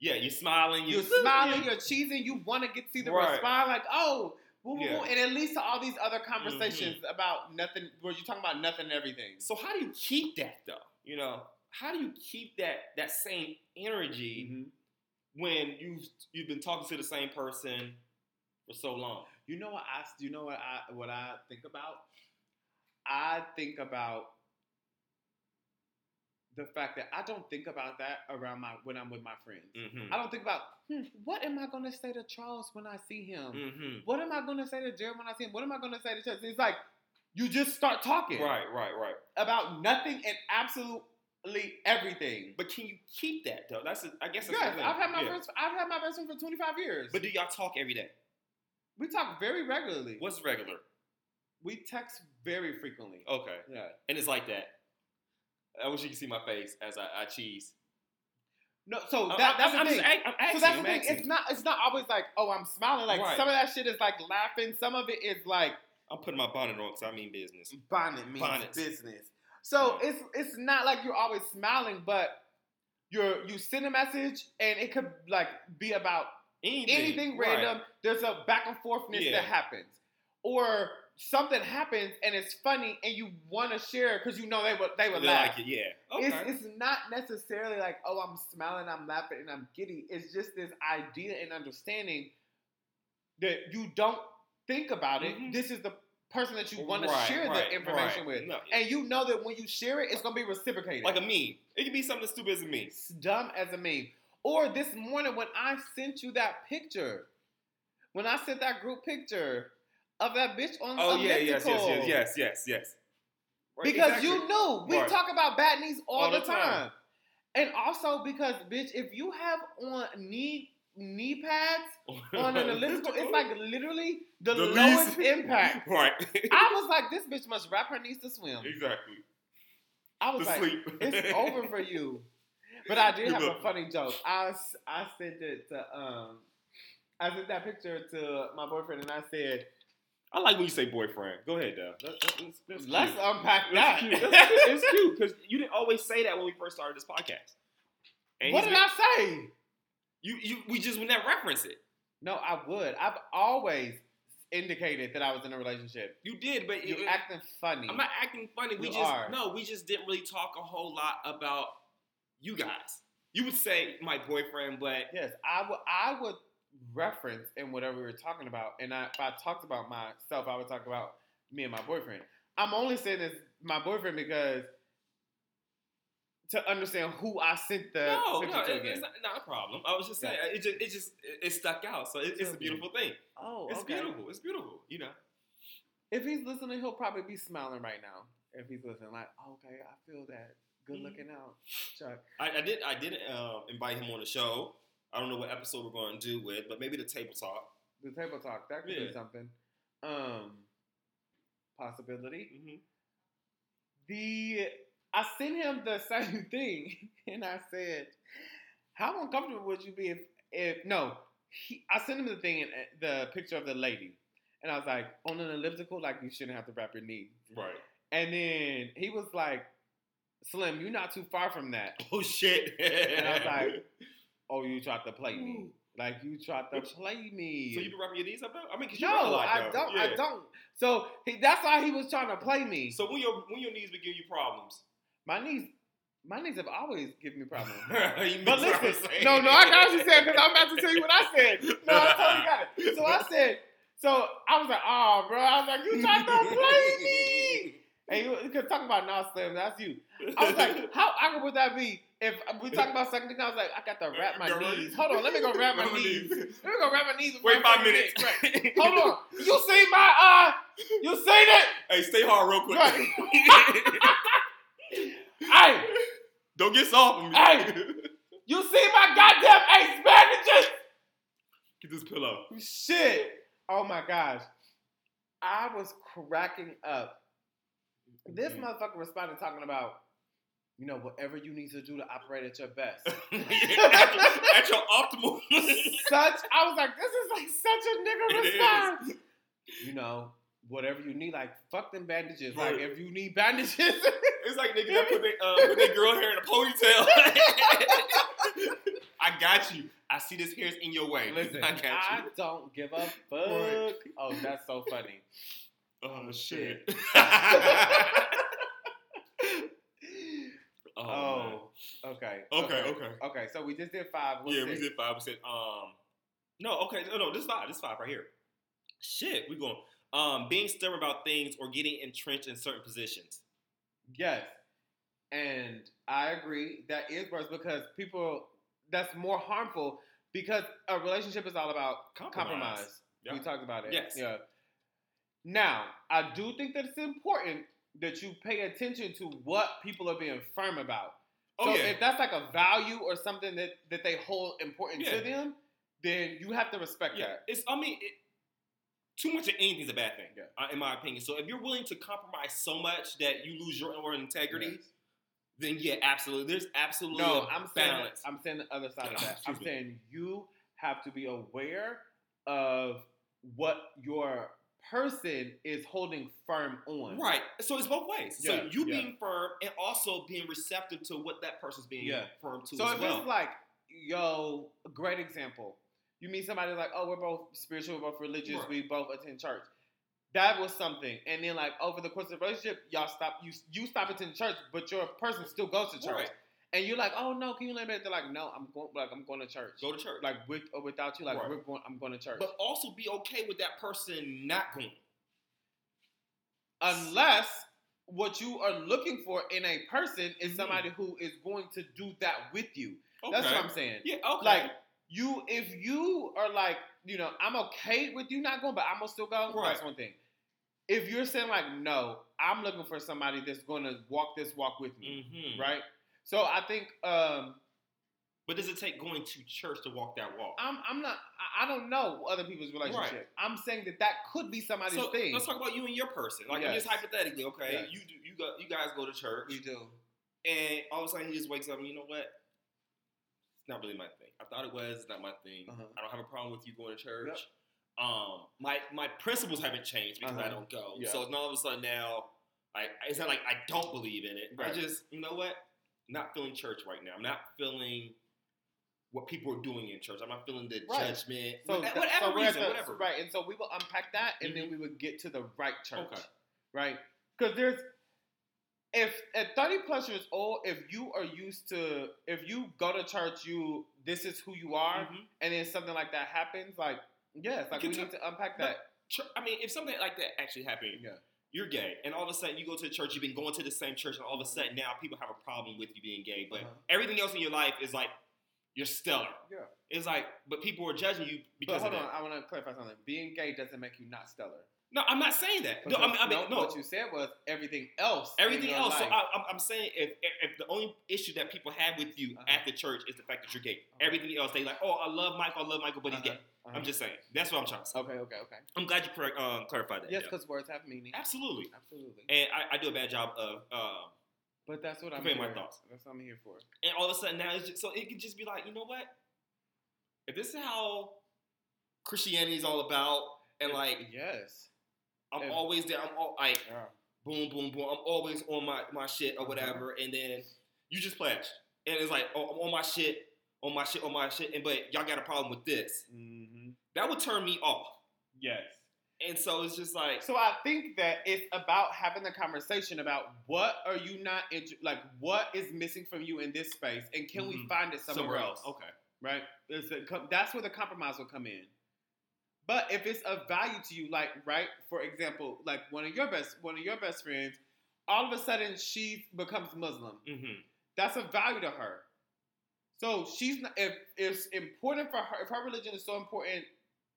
Yeah, you're smiling. You're *laughs* smiling, you're cheesing, you want to get see the Right. response, like, oh, woo, Yeah. woo. and it leads to all these other conversations about nothing, where you're talking about nothing and everything. So how do you keep that though? You know, how do you keep that that same energy Mm-hmm. when you you've been talking to the same person for so long? You know what I? You know what I? What I think about? I think about the fact that I don't think about that around my when I'm with my friends. Mm-hmm. I don't think about hmm, what am I going to say to Charles when I see him. Mm-hmm. What am I going to say to Jared when I see him? What am I going to say to Chelsea? It's like you just start talking Right, right, right. about nothing and absolutely everything. But can you keep that though? That's a, I guess that's Yes. I've had my Yeah. friends. I've had my best friend for 25 years. But do y'all talk every day? We talk very regularly. What's regular? We text very frequently. Okay, Yeah. and it's like that. I wish you could see my face as I, I cheese. No, so that, that's I'm, the I'm thing. Just, I'm asking, so that's the thing. It's not. It's not always like, oh, I'm smiling. Like Right. some of that shit is like laughing. Some of it is like I'm putting my bonnet on because I mean business. bonnet means Bonnets. business. So Yeah. it's it's not like you're always smiling, but you're you send a message and it could like be about Anything, anything right. random. There's a back and forthness Yeah. that happens, or something happens and it's funny and you want to share because you know they would they would They laugh. like it, yeah. Okay. It's, it's not necessarily like, oh, I'm smiling, I'm laughing, and I'm giddy. It's just this idea and understanding that you don't think about it. Mhm. This is the person that you want to share right, the information right. with. No. And you know that when you share it, it's going to be reciprocated. like a meme. It could be something as stupid as a meme. It's dumb as a meme. Or this morning when I sent you that picture, when I sent that group picture of that bitch on Oh yeah, yes, yes, yes, yes, yes, yes. Right, Because exactly. you knew we Right. talk about bad knees all, All the, the time. time. and also because bitch, if you have on knee knee pads on an *laughs* elliptical, it's like literally the, The lowest least- *laughs* impact. right. I was like, this bitch must wrap her knees to swim. exactly. I was To like, sleep. it's over *laughs* for you. But I did have a funny joke. I I sent it to um, I sent that picture to my boyfriend, and I said, I like when you say boyfriend. Go ahead, though. That, that, that's, that's let's cute. unpack that. That's cute. It's cute because you didn't always say that when we first started this podcast. And what did been- I say? You, you, we just would never reference it. No, I would. I've always indicated that I was in a relationship. You did, but You're it- acting funny. I'm not acting funny. We You just are. no, we just didn't really talk a whole lot about you guys. You would say my boyfriend, but yes, I would. I would reference in whatever we were talking about, and I, if I talked about myself, I would talk about me and my boyfriend. I'm only saying this my boyfriend because to understand who I sent the no, no, to it- it's not, not a problem. I was just saying it just it just it, it stuck out. So it, it's a beautiful thing. oh, It's okay. beautiful. It's beautiful. You know. If he's listening, he'll probably be smiling right now. If he's listening, like, okay, I feel that. Good looking out, Chuck. I, I did I did um, invite him on the show. I don't know what episode we're going to do with, but maybe the table talk. The table talk that could Yeah. be something. Um, possibility. Mm-hmm. The I sent him the *laughs* same thing, and I said, "How uncomfortable would you be if if no?" He, I sent him the thing, and the picture of the lady, and I was like, "On an elliptical, like you shouldn't have to wrap your knee." Right. And then he was like, "Slim, you're not too far from that." *laughs* Oh shit. And I was like, "Oh, you tried to play me." Like you tried to play me. so you been wrapping your knees up though? I mean, 'cause you no, run a lot, I don't. I don't. So he, that's why he was trying to play me. So when your when your knees be giving you problems, My knees, my knees have always given me problems. *laughs* But miss what I'm listen, no, no, I got what you said because I'm about to tell you what I said. No, I totally got it. So I said, so I was like, oh, bro, I was like, you tried to play me. And you, could talk about now, Slim, that's you. I was like, *laughs* how awkward would that be if we talk about sucking dick? I was like, I got to wrap my right. knees. Hold on, let me go *laughs* wrap my knees. Let me go wrap my knees. Wait five minutes. Right. Hold on. You see my uh you seen it? Hey, stay hard real quick. *laughs* Hey, Don't get soft on me. Hey. you see my goddamn ace bandages? Get this pillow. Shit. Oh my gosh. I was cracking up. This Mhm. motherfucker responded talking about, you know, whatever you need to do to operate at your best. *laughs* *laughs* at, your, at your optimal. such I was like, this is like such a nigga response. You know, whatever you need, like fuck them bandages. Like if you need bandages, *laughs* It's like niggas that put their uh, put their girl hair in a ponytail. I got you. I see this hair's in your way. Listen, I got I you. don't give a fuck. Oh, that's so funny. Oh shit. *laughs* *laughs* oh. Oh, okay. Okay, okay. Okay, so we just did five. What's yeah, we did five We said Um, no, okay, no, no, this is five. This is five right here. Shit, we going. Um, being stubborn about things or getting entrenched in certain positions. Yes. And I agree that is worse because people that's more harmful because a relationship is all about Compromise. compromise. Yeah. We talked about it. Yes. Yeah. Now, I do think that it's important that you pay attention to what people are being firm about. Oh so yeah, if that's like a value or something that, that they hold important Yeah. to them, then you have to respect yeah. that. It's. I mean, it, too much of anything is a bad thing, Yeah. uh, in my opinion. So if you're willing to compromise so much that you lose your own integrity, Yes. then yeah, absolutely. There's absolutely No, I'm saying. I'm saying the other side of *laughs* that. I'm me. saying you have to be aware of what your person is holding firm on. Right. So it's both ways. Yeah, so you yeah. being firm and also being receptive to what that person's being Yeah. firm to So if well. it's like, yo, a great example. You meet somebody like, oh, we're both spiritual, we're both religious, Right. we both attend church. That was something. And then like over the course of the relationship, y'all stop you you stop attending church, but your person still goes to church. Right. And you're like, oh no, can you let me? They're like, no, I'm going like I'm going to church. Go to church. like with or without you, like Right. we're going I'm going to church. but also be okay with that person not going. unless what you are looking for in a person is Mhm. somebody who is going to do that with you. Okay. That's what I'm saying. Yeah, okay. Like you, if you are like, you know, I'm okay with you not going, but I'm gonna still go. Right. That's one thing. If you're saying like, no, I'm looking for somebody that's going to walk this walk with me, Mhm. right? So I think um, But does it take going to church to walk that walk? I'm, I'm not. I- I don't know other people's relationship. I'm saying that that could be somebody's so thing. let's talk about you and your person. Like Yes. just hypothetically, okay? Yes. You do, you go you guys go to church we do. and all of a sudden he just wakes up and you know what? It's not really my thing. I thought it was, it's not my thing. Uh-huh. I don't have a problem with you going to church. Um, my my principles haven't changed because I Uh-huh. don't go. Yeah. So it's not all of a sudden now, like it's not like I don't believe in it. I just, you know what? Not feeling church right now. I'm not feeling what people are doing in church. I'm not feeling the Right. judgment. So Whatever, so reason, the- whatever. Right, and so we will unpack that, and Mm-hmm. then we would get to the right church. Okay. Right, because there's if at 30 plus years old, if you are used to if you go to church, you this is who you are, Mhm. and then something like that happens, like yes, like You we can need to unpack that. I mean, if something like that actually happened, Yeah. You're gay, and all of a sudden you go to church, you've been going to the same church, and all of a sudden now people have a problem with you being gay, but Uh-huh. everything else in your life is like you're stellar. Yeah. It's like, but people are judging you But because hold of on. I want to clarify something. Being gay doesn't make you not stellar. No, I'm not saying that. No, I mean, I mean, no, no. What you said was everything else. in Everything else. So life. I, I'm, I'm saying if, if the only issue that people have with you Uh-huh. at the church is the fact that you're gay, Okay. everything else they like, oh, I love Michael, I love Michael, but he's Uh-huh, gay. uh-huh. I'm just saying. That's what I'm trying to say. okay, okay, okay. I'm glad you correct, um, clarified that. Yes, yeah. because words have meaning. absolutely. Absolutely. And I, I do a bad job of, um, But that's what I'm Convey my here. thoughts. That's what I'm here for. and all of a sudden now it's just, so it could just be like, you know what? If this is how Christianity is all about, and like yes. I'm if- always there, I'm all like. Yeah. boom, boom, boom. I'm always on my, my shit or whatever, and then you just pledge, and it's like, oh, I'm on my shit, on my shit, on my shit, and but y'all got a problem with this. Mm-hmm. That would turn me off, Yes. and so it's just like, So I think that it's about having the conversation about what are you not inter- like what is missing from you in this space, and can we Mhm. find it somewhere, else? Okay, Right? A that's where the compromise will come in. But if it's of value to you, like right, for example, like one of your best one of your best friends, all of a sudden she becomes Muslim. mm-hmm. That's a value to her. So she's not, if it's important for her, if her religion is so important,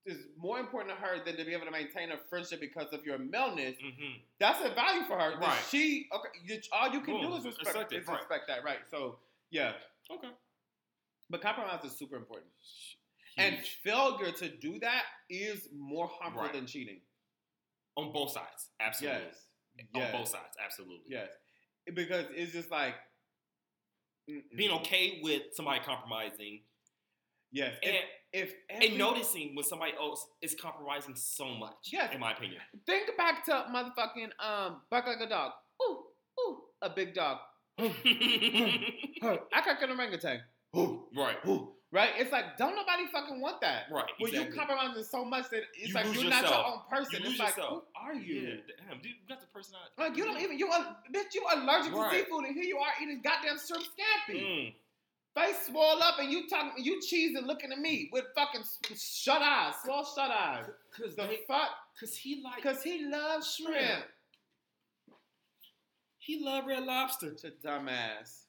is more important to her than to be able to maintain a friendship because of your maleness. Mm-hmm. That's a value for her. That Right. She okay. All you can Boom. do is respect, Respect it, is right. respect that, right? So yeah, okay, but compromise is super important. And failure to do that is more harmful Right. than cheating. on both sides, absolutely, Yes. on Yes. both sides, absolutely. Yes. Because it's just like mm-mm. Being okay with somebody compromising Yes. and if, if every- and noticing when somebody else is compromising so much, Yes. in my opinion. Think back to motherfucking um bark like a dog. Ooh, ooh, a big dog. *laughs* I got an orangutan. Ooh, right. ooh. Right? It's like don't nobody fucking want that. Right. When exactly. you compromising so much that it's You like you're not your own person. You it's like yourself. who are you? Yeah, damn, dude, that's the person I. Like you don't even you are bitch. You allergic Right. to seafood, and here you are eating goddamn shrimp scampi. Mm. Face swole up, and you talking, you cheesing, looking at me with fucking shut eyes, swole shut eyes. Cause The they, fuck? cause he like, Because he loves shrimp. Shrimp. he love red lobster. Such a dumbass.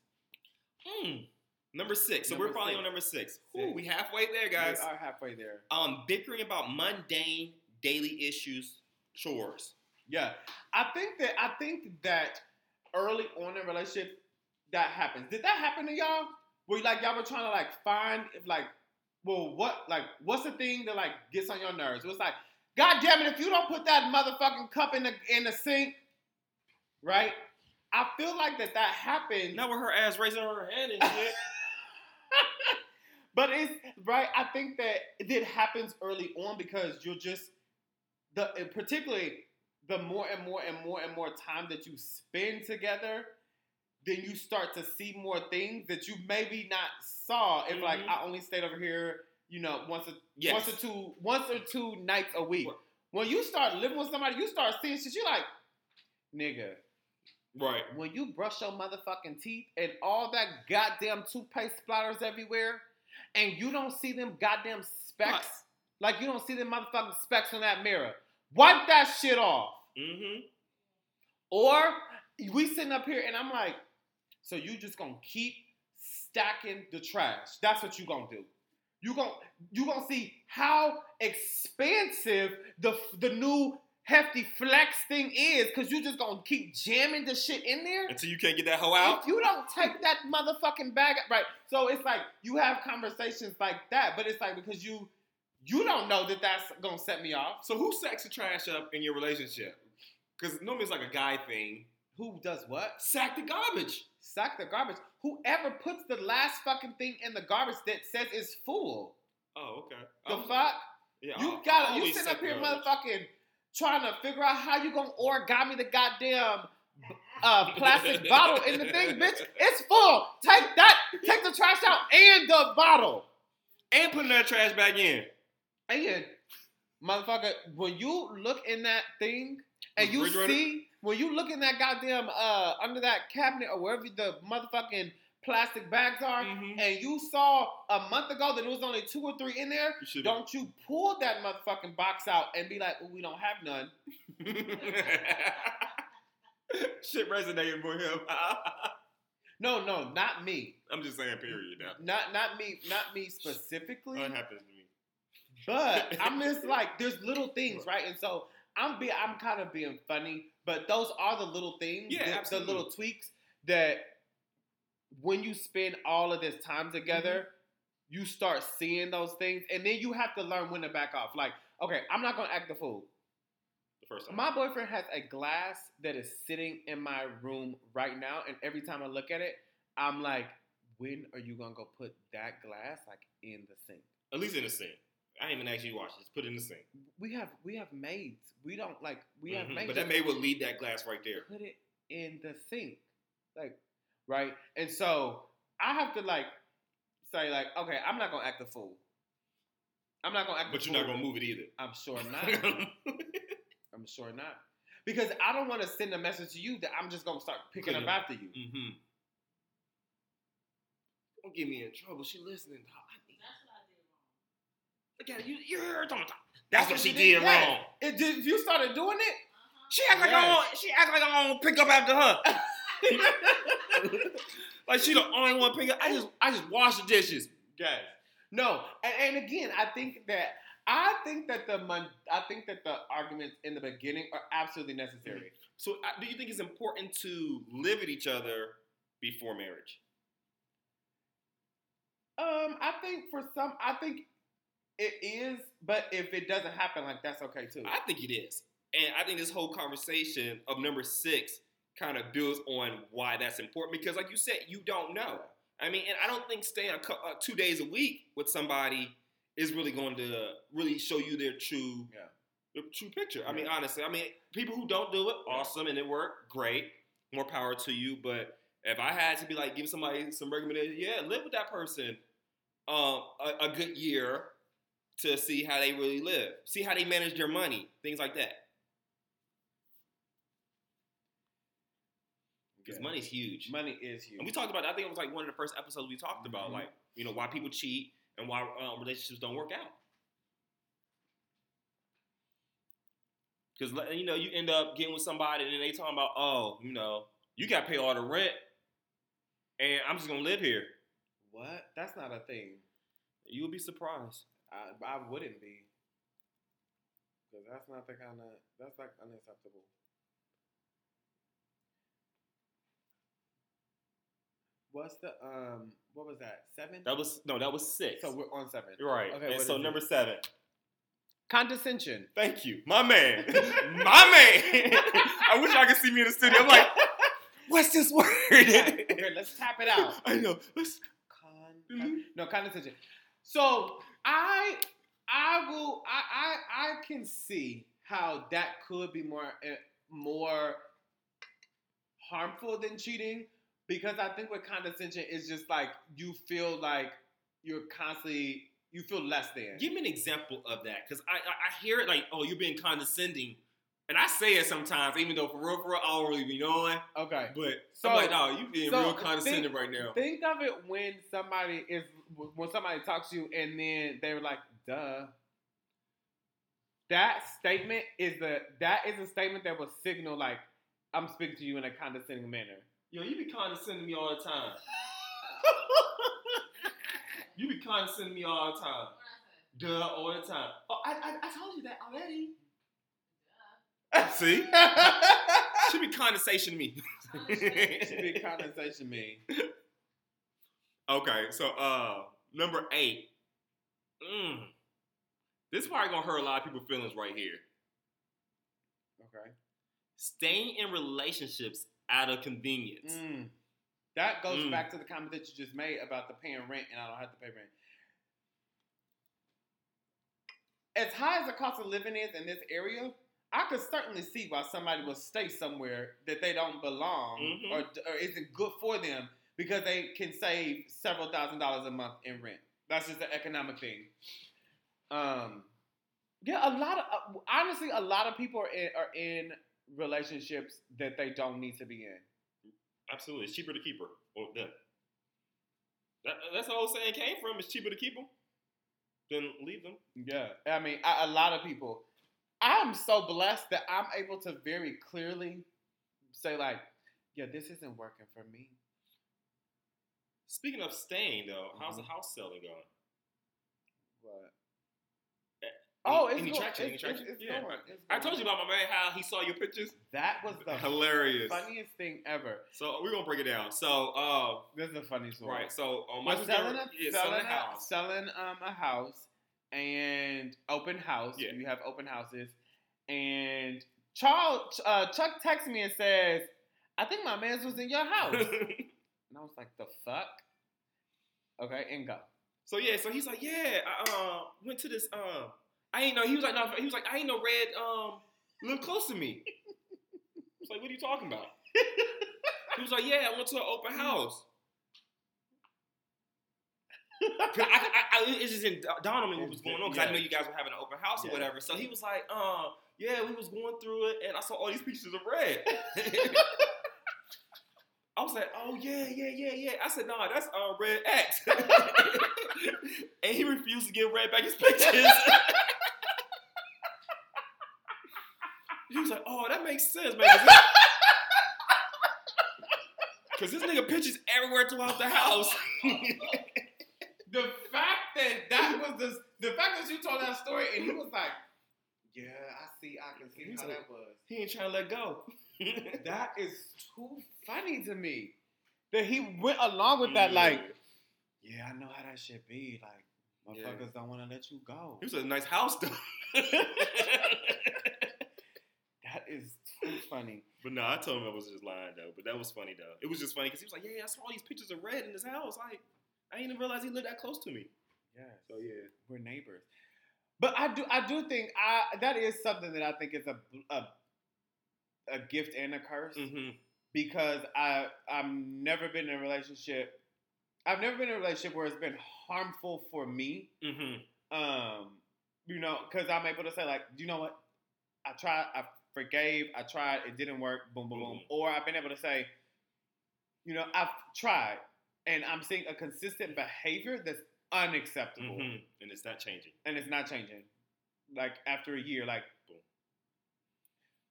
Mm. Number six. So Number we're probably six. on number six. Six. Ooh, we halfway there, guys. We are halfway there. Um, bickering about mundane daily issues, chores. Yeah, I think that I think that early on in relationship that happens. Did that happen to y'all? Where like y'all were trying to like find if like, well, what like what's the thing that like gets on your nerves? It was like, God damn it, if you don't put that motherfucking cup in the in the sink, right? I feel like that that happened. Not with her ass raising her hand and shit. *laughs* *laughs* but it's right. I think that it happens early on because you're just the particularly the more and more and more and more time that you spend together, then you start to see more things that you maybe not saw if like Mhm. I only stayed over here, you know, once or Yes. once or two once or two nights a week. When you start living with somebody, you start seeing shit. You like, nigga, right. when you brush your motherfucking teeth and all that goddamn toothpaste splatters everywhere, and you don't see them goddamn specks, Right. like you don't see them motherfucking specks on that mirror, wipe that shit off. Mm-hmm. Or we sitting up here and I'm like, so you just gonna keep stacking the trash. That's what you gonna do. You gonna you gonna see how expansive the the new hefty flex thing is, cause you just gonna keep jamming the shit in there. Until you can't get that hoe out. If you don't take that motherfucking bag, out, right? So it's like you have conversations like that, but it's like because you you don't know that that's gonna set me off. So who sacks the trash up in your relationship? Because normally it's like a guy thing. Who does what? Sack the garbage. Sack the garbage. Whoever puts the last fucking thing in the garbage that says it's full. Oh, okay. The fuck? Yeah, You I- I got you sit up here, garbage. motherfucking, trying to figure out how you gonna origami the goddamn uh, plastic bottle in the thing, bitch. It's full. Take that. Take the trash out and the bottle. And putting that trash back in. And motherfucker, when you look in that thing and you see when you look in that goddamn uh under that cabinet or wherever the motherfucking plastic bags are, Mhm. and you saw a month ago that it was only two or three in there, You don't you pull that motherfucking box out and be like, we don't have none. *laughs* Shit resonating for him. *laughs* No, no, not me. I'm just saying, period. Now Not not me, not me specifically. that happens to me. But *laughs* I'm just like, there's little things, right? And so I'm be I'm kind of being funny, but those are the little things, Yeah, the, the little tweaks that when you spend all of this time together, Mm-hmm. you start seeing those things, and then you have to learn when to back off. Like, okay, I'm not gonna act the fool. The first time. My boyfriend has a glass that is sitting in my room right now, and every time I look at it, I'm like, when are you gonna go put that glass like in the sink? At least in the sink. I ain't even actually wash it. Just put it in the sink. We have we have maids. We don't like we have Mhm. maids. But that maid would leave that glass right there. put it in the sink, like right. And so I have to like say like, okay, I'm not gonna act a fool. I'm not gonna act. But the you're not gonna move it either. I'm sure not. *laughs* I'm sure not. Because I don't want to send a message to you that I'm just gonna start picking up after you. mm-hmm. Don't get me in trouble. She listening. Look at it. You, you heard her talking. That's what she did Yes. wrong. It did, if you started doing it, She act like I Yes. don't. She act like I don't pick up after her. *laughs* *laughs* like she the only one picking. I just I just wash the dishes. Guys. No, and, and again, I think that I think that the I think that the arguments in the beginning are absolutely necessary. So uh, do you think it's important to live with each other before marriage? Um, I think for some, I think it is, but if it doesn't happen, like that's okay too. I think it is. And I think this whole conversation of number six kind of builds on why that's important because, like you said, you don't know. I mean, and I don't think staying a, cou- uh, two days a week with somebody is really going to really show you their true, Yeah. their true picture. I mean, honestly, I mean, people who don't do it, awesome, and it worked, great, more power to you. But if I had to be like, give somebody some recommendation, yeah, live with that person um, a, a good year to see how they really live, see how they manage their money, things like that. Because Yeah. money's huge. Money is huge. And we talked about. I think it was like one of the first episodes we talked about, Mhm. like you know why people cheat and why um, relationships don't work out. Because you know you end up getting with somebody and then they talking about, oh, you know, you got to pay all the rent, and I'm just gonna live here. what? That's not a thing. You would be surprised. I, I wouldn't be. Because that's not the kind of, that's like unacceptable. What's the, um, what was that? Seven? That was no, that was six. so we're on seven. Right. Okay, and so it? number seven. Condescension. Thank you, my man, *laughs* my man. I wish I could see me in the studio. I'm like, what's this word? okay, let's tap it out. I know. Let's. Con, Mhm. no condescension. So I I will I I I can see how that could be more eh, more harmful than cheating because I think with condescension is just like you feel like you're constantly you feel less than. Give me an example of that, because I, I I hear it like, oh, you're being condescending, and I say it sometimes, even though for real, for real, I don't really be knowing. Okay. But So- I'm like, no, you being so real condescending right now. Think of it when somebody is when somebody talks to you and then they're like, "Duh." That statement is the that is a statement that will signal like I'm speaking to you in a condescending manner. Yo, you be condescending me all the time. *laughs* you be condescending me all the time. Duh, all the time. Oh, I, I, I told you that already. *laughs* See? She be condescension to me. she be condensation me. Okay, so uh, number eight. Mm. This is probably gonna hurt a lot of people's feelings right here. Okay. Staying in relationships out of convenience. Mm. That goes Mm. back to the comment that you just made about the paying rent and I don't have to pay rent. As high as the cost of living is in this area, I could certainly see why somebody will stay somewhere that they don't belong Mhm. or, or isn't good for them because they can save several thousand dollars a month in rent. That's just the economic thing. Um, yeah, a lot of uh, honestly, a lot of people are in, are in relationships that they don't need to be in. Absolutely, it's cheaper to keep her or them. That, that's the whole saying came from. It's cheaper to keep them than leave them. Yeah, I mean, a, a lot of people. I'm so blessed that I'm able to very clearly say, like, yeah, this isn't working for me. Speaking of staying though, how's the Mhm. house selling going? What? Oh, any- it's any go- traction, It's, any traction? it's Yeah. going. It's I told you about my man how he saw your pictures. That was the Hilarious. funniest thing ever. So we're gonna break it down. So uh, This is a funny story. right. So on We're my selling a, yeah, selling, selling a, a house. selling um a house and open house. Yeah. You have open houses, and Charles uh, Chuck texts me and says, "I think my man's was in your house," *laughs* and I was like, "The fuck." Okay, and go. so yeah, so he's like, yeah, I uh, went to this. Uh, I ain't know. He was like, no, he was like, I ain't no red. Um, live close to me. *laughs* I was like, what are you talking about? *laughs* he was like, yeah, I went to an open house. *laughs* I, I, I, it just didn't dawn on me what was going on because I Yeah. know you guys were having an open house or whatever. So he was like, uh, yeah, we was going through it, and I saw all these pieces of red. I was like, oh yeah, yeah, yeah, yeah. I said, nah, that's uh, Red X. and he refused to give Red back his pictures. He was like, oh, that makes sense, man. *laughs* Cause this nigga pitches everywhere throughout the house. *laughs* The fact that that was the the fact that you told that story and he was like, "Yeah, I see, I can see He's how like- that was." he ain't trying to let go. *laughs* That is too funny to me. That he went along with that, like, yeah, I know how that should be. Like, Yeah. motherfuckers don't want to let you go. It was a nice house though. Is too funny. But no, I told him I was just lying though. But that was funny though. It was just funny because he was like, "Yeah, I saw all these pictures of Red in his house. Like, I didn't even realize he lived that close to me." Yeah, So yeah, we're neighbors. But I do, I do think I that is something that I think is a a, a gift and a curse mm-hmm. because I I've never been in a relationship I've never been in a relationship where it's been harmful for me. Mm-hmm. Um, you know, because I'm able to say like, you know what, I try, I forgave, I tried, it didn't work, boom, boom, boom. Mhm. Or I've been able to say, you know, I've tried, and I'm seeing a consistent behavior that's unacceptable, Mm-hmm. And it's not changing. and it's not changing. Like after a year, like. Boom.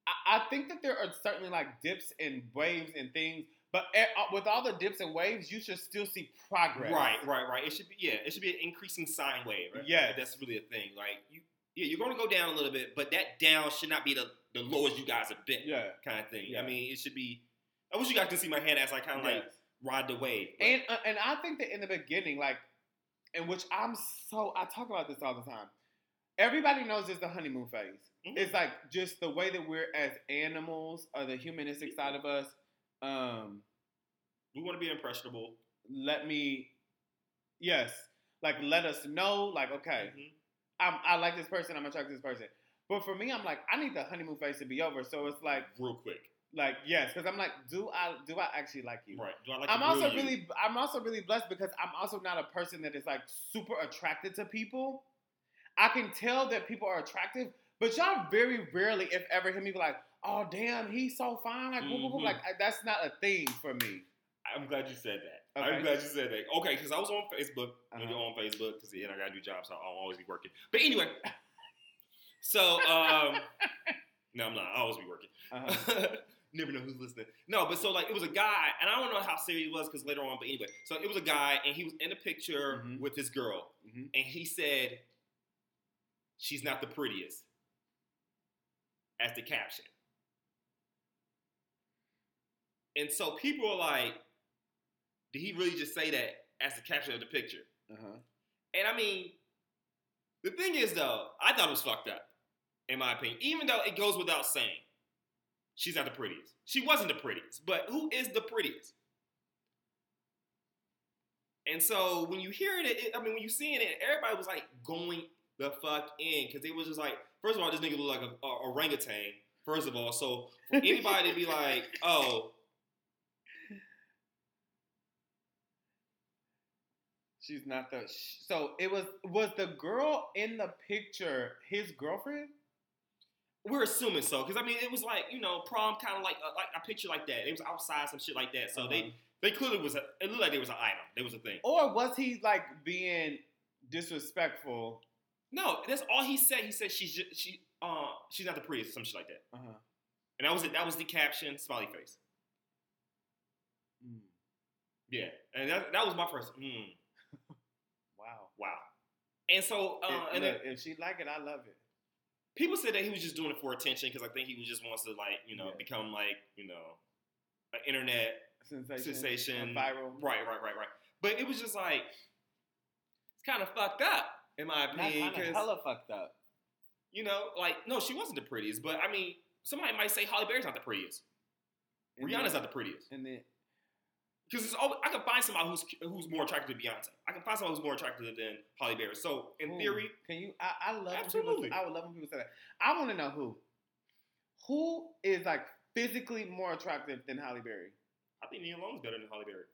I, I think that there are certainly like dips and waves and things, but uh, with all the dips and waves, you should still see progress. Right, right, right. It should be yeah. It should be an increasing sine wave. Right? Yes. that's really a thing. Like you, yeah, you're going to go down a little bit, but that down should not be the the lowest you guys have been. Yeah. kind of thing. Yeah. I mean, it should be. I wish you guys could see my hand as I kind of like ride the wave. but- And uh, and I think that in the beginning, like, in which I'm so I talk about this all the time. Everybody knows it's the honeymoon phase. Mhm. It's like just the way that we're as animals, or the humanistic side of us. Um, we want to be impressionable. let me, yes, like let us know, like okay, Mhm. I'm, I like this person, I'm attracted to this person. But for me, I'm like, I need the honeymoon phase to be over. So it's like, real quick. like yes, because I'm like, do I do I actually like you? Right. Do I like I'm also grill you? really I'm also really blessed because I'm also not a person that is like super attracted to people. I can tell that people are attractive, but y'all very rarely, if ever, hear me be like, "Oh damn, he's so fine." Like. Mhm. like that's not a thing for me. I'm glad you said that. Okay. I'm glad you said that. Okay, because I was on Facebook. Uh-huh. you're on Facebook, because know, I got a new job, so I'll always be working. But anyway, *laughs* so um, *laughs* no, I'm not. I'll always be working. Uh-huh. *laughs* Never know who's listening. No, but so like it was a guy, and I don't know how serious he was because later on. But anyway, so it was a guy, and he was in a picture Mhm. with this girl, Mhm. and he said, "She's not the prettiest," as the caption. And so people are like, "Did he really just say that as the caption of the picture?" Uh-huh. And I mean, the thing is though, I thought it was fucked up, in my opinion. Even though it goes without saying, she's not the prettiest. She wasn't the prettiest, but who is the prettiest? And so when you hearing it, it I mean, when you seeing it, everybody was like going the fuck in because it was just like, first of all, this nigga looked like a, a orangutan. First of all, so for anybody to be like, *laughs* oh, She's not the. So it was was the girl in the picture his girlfriend? We're assuming so, because I mean, it was like you know prom, kind of like a, like a picture like that. It was outside, some shit like that. So Uh-huh. they they clearly was a, it looked like there was an item. There was a thing. Or was he like being disrespectful? No, that's all he said. He said she's just, she uh she's not the prettiest, some shit like that. Uh-huh. And that was it. That was the caption, smiley face. Mm. Yeah, and that that was my first. Mm. And so uh, if, and then if she like it, I love it. people said that he was just doing it for attention because I think he was just wants to like you know Yeah. become like you know an internet Sensation. sensation, Viral. Right, right, right, right. But it was just like it's kind of fucked up in my opinion kind of hella fucked up. you know, like no, she wasn't the prettiest, but I mean, somebody might say Halle Berry's not the prettiest. And Rihanna's then, not the prettiest And then because it's always, I can find somebody who's who's more attractive than Beyonce. I can find somebody who's more attractive than Halle Berry. So in who? theory, can you? I, I love Absolutely. people, I would love when people say that. I want to know who. Who is like physically more attractive than Halle Berry? I think Nia Long's better than Halle Berry.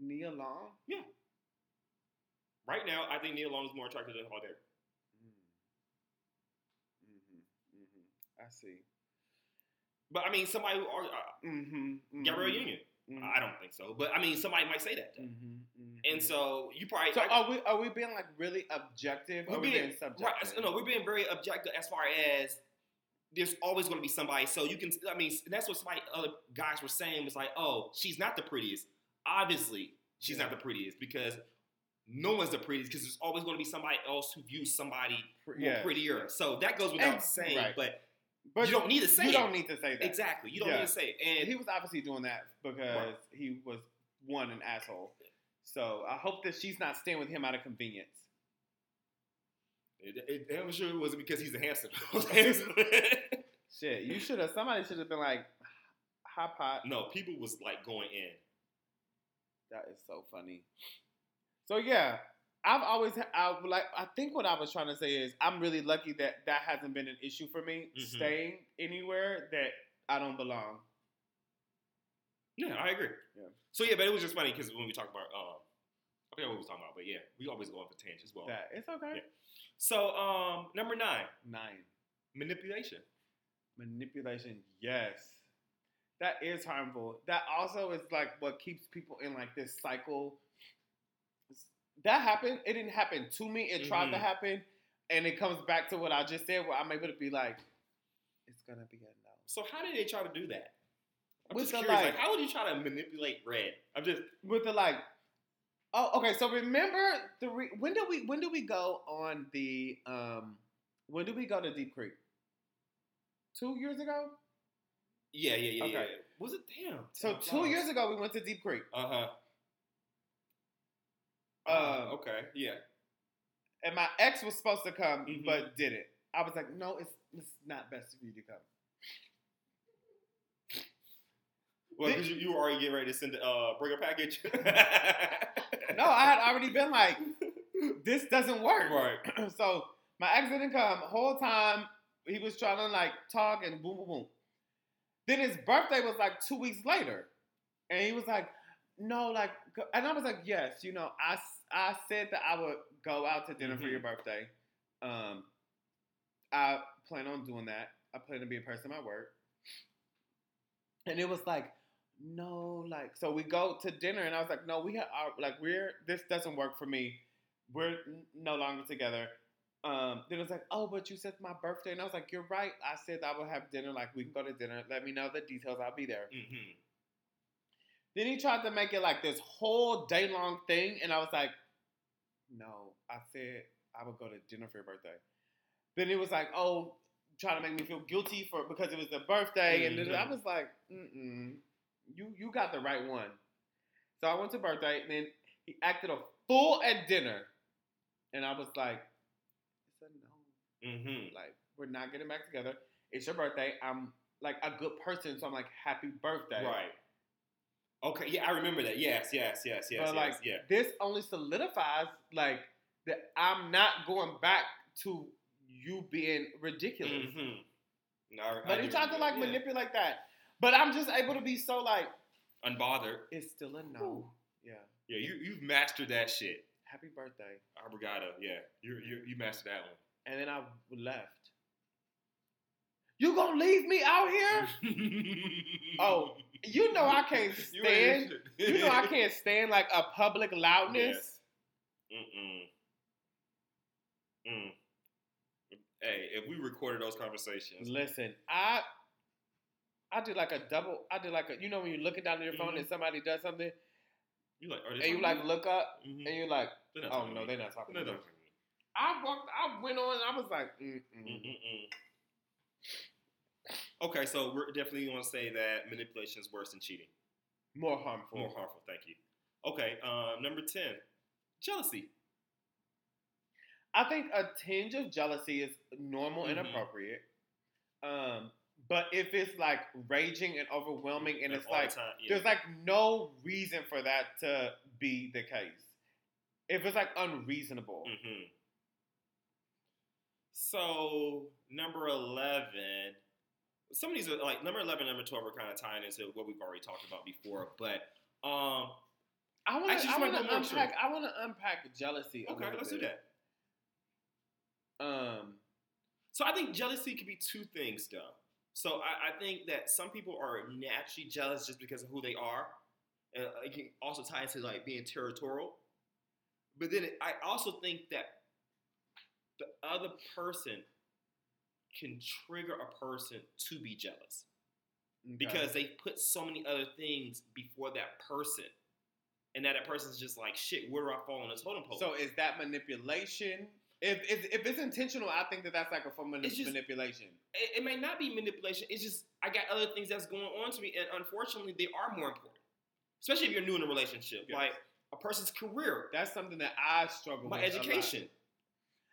Nia Long. Yeah. Right now, I think Nia Long is more attractive than Halle Berry. Mm-hmm. Mm-hmm. I see. But I mean, somebody who are uh, Mm-hmm. Gabrielle Union. I don't think so, but I mean, somebody might say that. Mm-hmm. And so you probably So I- are we are we being like really objective? We're being, being subjective? right, no, we're being very objective as far as there's always going to be somebody. So you can, I mean, that's what somebody other guys were saying was like, oh, she's not the prettiest. Obviously, she's Yeah. not the prettiest because no one's the prettiest because there's always going to be somebody else who views somebody more prettier. So that goes without And- saying, right. but, But you don't need to say you it. don't need to say that. exactly, you don't Yeah. need to say it. And he was obviously doing that because Right. he was one an asshole. So I hope that she's not staying with him out of convenience. it, it, I'm sure it wasn't because he's a handsome. *laughs* *laughs* Shit, you should have. Somebody should have been like, "Hot pot." no, people was like going in. That is so funny. So yeah, I've always I like I think what I was trying to say is I'm really lucky that that hasn't been an issue for me Mhm. staying anywhere that I don't belong. Yeah, I agree. Yeah. So yeah, but it was just funny because when we talk about, um, I forget what we was talking about, but yeah, we always go off the as Well, That it's okay. Yeah. so um, number nine, Nine. manipulation. Manipulation, yes. That is harmful. That also is like what keeps people in like this cycle. That happened. It didn't happen to me. It tried to Mhm. happen, and it comes back to what I just said, where I'm able to be like, it's gonna be a no. So how did they try to do that? I'm With just the, curious. like- Like, how would you try to manipulate Red? I'm just With the like, oh, okay. So remember the re- when did we when did we go on the um when did we go to Deep Creek? Two years ago. yeah, yeah, yeah, Okay. yeah. Was it damn? So two years ago we went to Deep Creek. Uh huh. Uh, okay. Yeah. and my ex was supposed to come Mhm. but didn't. I was like, no, it's it's not best for you to come. Well, because you, you were already getting ready to send uh bring a package. *laughs* *laughs* No, I had already been like, this doesn't work. Right. *clears throat* so my ex didn't come. Whole time he was trying to like talk and boom, boom, boom. Then his birthday was like two weeks later, and he was like, no, like, and I was like, yes, you know, I I said that I would go out to dinner for Mhm. your birthday. Um, I plan on doing that. I plan to be a person at my work. And it was like, no, like, so we go to dinner, and I was like, no, we have, our, like, we're, this doesn't work for me. We're no longer together. Um, then it was like, oh, but you said my birthday, and I was like, you're right. I said I would have dinner. Like, we can go to dinner. Let me know the details. I'll be there. hmm Then he tried to make it like this whole day long thing, and I was like, no, I said I would go to dinner for your birthday. Then it was like, oh, trying to make me feel guilty for because it was the birthday, and then I was like, mm you you got the right one. So I went to birthday, and then he acted a fool at dinner, and I was like, it's a no. hmm Like, we're not getting back together. It's your birthday. I'm like a good person, so I'm like, happy birthday. Right. Okay. Yeah, I remember that. Yes. Yes. Yes. Yes. but yes like yeah. this only solidifies like that I'm not going back to you being ridiculous. hmm No, I- I But he tried to like yeah. manipulate that. But I'm just able to be so like Unbothered. it's still a no. Yeah. Yeah, you you've mastered that shit. Happy birthday. Arbrigada. Yeah, you you you mastered that one. And then I left. You gonna leave me out here? *laughs* Oh, you know I can't stand. shit. You know I can't stand like a public loudness. Yes. Mm-mm. Mm. Hey, if we recorded those conversations, Listen, I I did like a double. I did like a. You know when you're looking down at your phone Mhm. and somebody does something, you like, and you like look up Mhm. and you're like, oh no, they're not talking. They're to not me. talking. I walked. I went on. I was like, mm mm. Okay, so we're definitely going to say that manipulation is worse than cheating. more harmful. More harmful. Thank you. Okay, um, number ten, jealousy. I think a tinge of jealousy is normal and Mhm. appropriate. Um, but if it's like raging and overwhelming, and it's all the like time, yeah. there's like no reason for that to be the case. If it's like unreasonable, hmm So number eleven, some of these are like number eleven, number twelve are kind of tying into what we've already talked about before. But um, I want to. I just want make to one more unpack. I want to unpack jealousy. okay, let's do that. Um, So I think jealousy could be two things, though. So I, I think that some people are naturally jealous just because of who they are, and it can also tie into like being territorial. But then I also think that the other person can trigger a person to be jealous okay. because they put so many other things before that person, and that that person's just like, shit, where do I fall on the totem pole? So is that manipulation? If, if if it's intentional, I think that that's like a form of just- manipulation. it, it may not be manipulation. It's just I got other things that's going on to me, and unfortunately, they are more important. Especially if you're new in a relationship, Yes. like a person's career, That's something that I struggle my with. lot. education.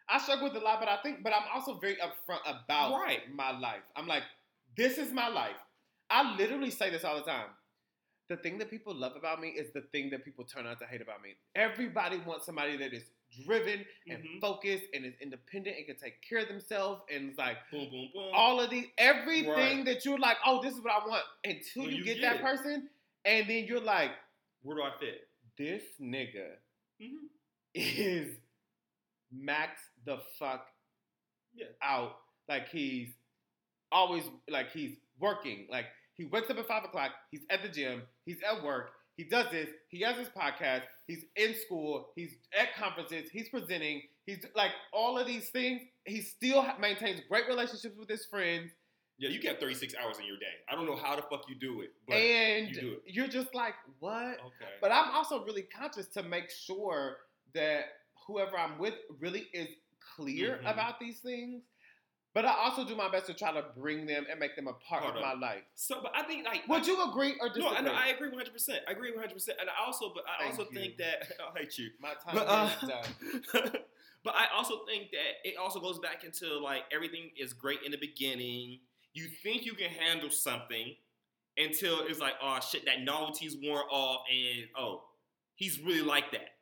I struggle with a lot, but I think, but I'm also very upfront about Right. my life. I'm like, this is my life. I literally say this all the time. The thing that people love about me is the thing that people turn out to hate about me. Everybody wants somebody that is driven and Mhm. focused and is independent and can take care of themselves and is like Boom, boom, boom. all of these everything Right. that you're like, oh, this is what I want. Until When you, you get, get that it. person, and then you're like, Where do I fit? this nigga Mhm. is max the fuck Yeah. out. Like he's always like he's working. Like he wakes up at five o'clock. He's at the gym. He's at work. He does this. He has his podcast. He's in school. He's at conferences. He's presenting. He's like all of these things. He still maintains great relationships with his friends. Yeah, you get 36 hours in your day. I don't know how the fuck you do it, but and you do you're just like, what? Okay. But I'm also really conscious to make sure that whoever I'm with really is clear Mhm. about these things. But I also do my best to try to bring them and make them a part, Part of of my life. so, but I think like Would you agree or No, disagree? I, know, I agree 100. percent I agree 100. percent And I also, but I Thank also you. think that *laughs* I hate you. my time But, uh, is done. *laughs* but I also think that it also goes back into like everything is great in the beginning. You think you can handle something until it's like, oh shit, that novelty's worn off, and oh, he's really like that.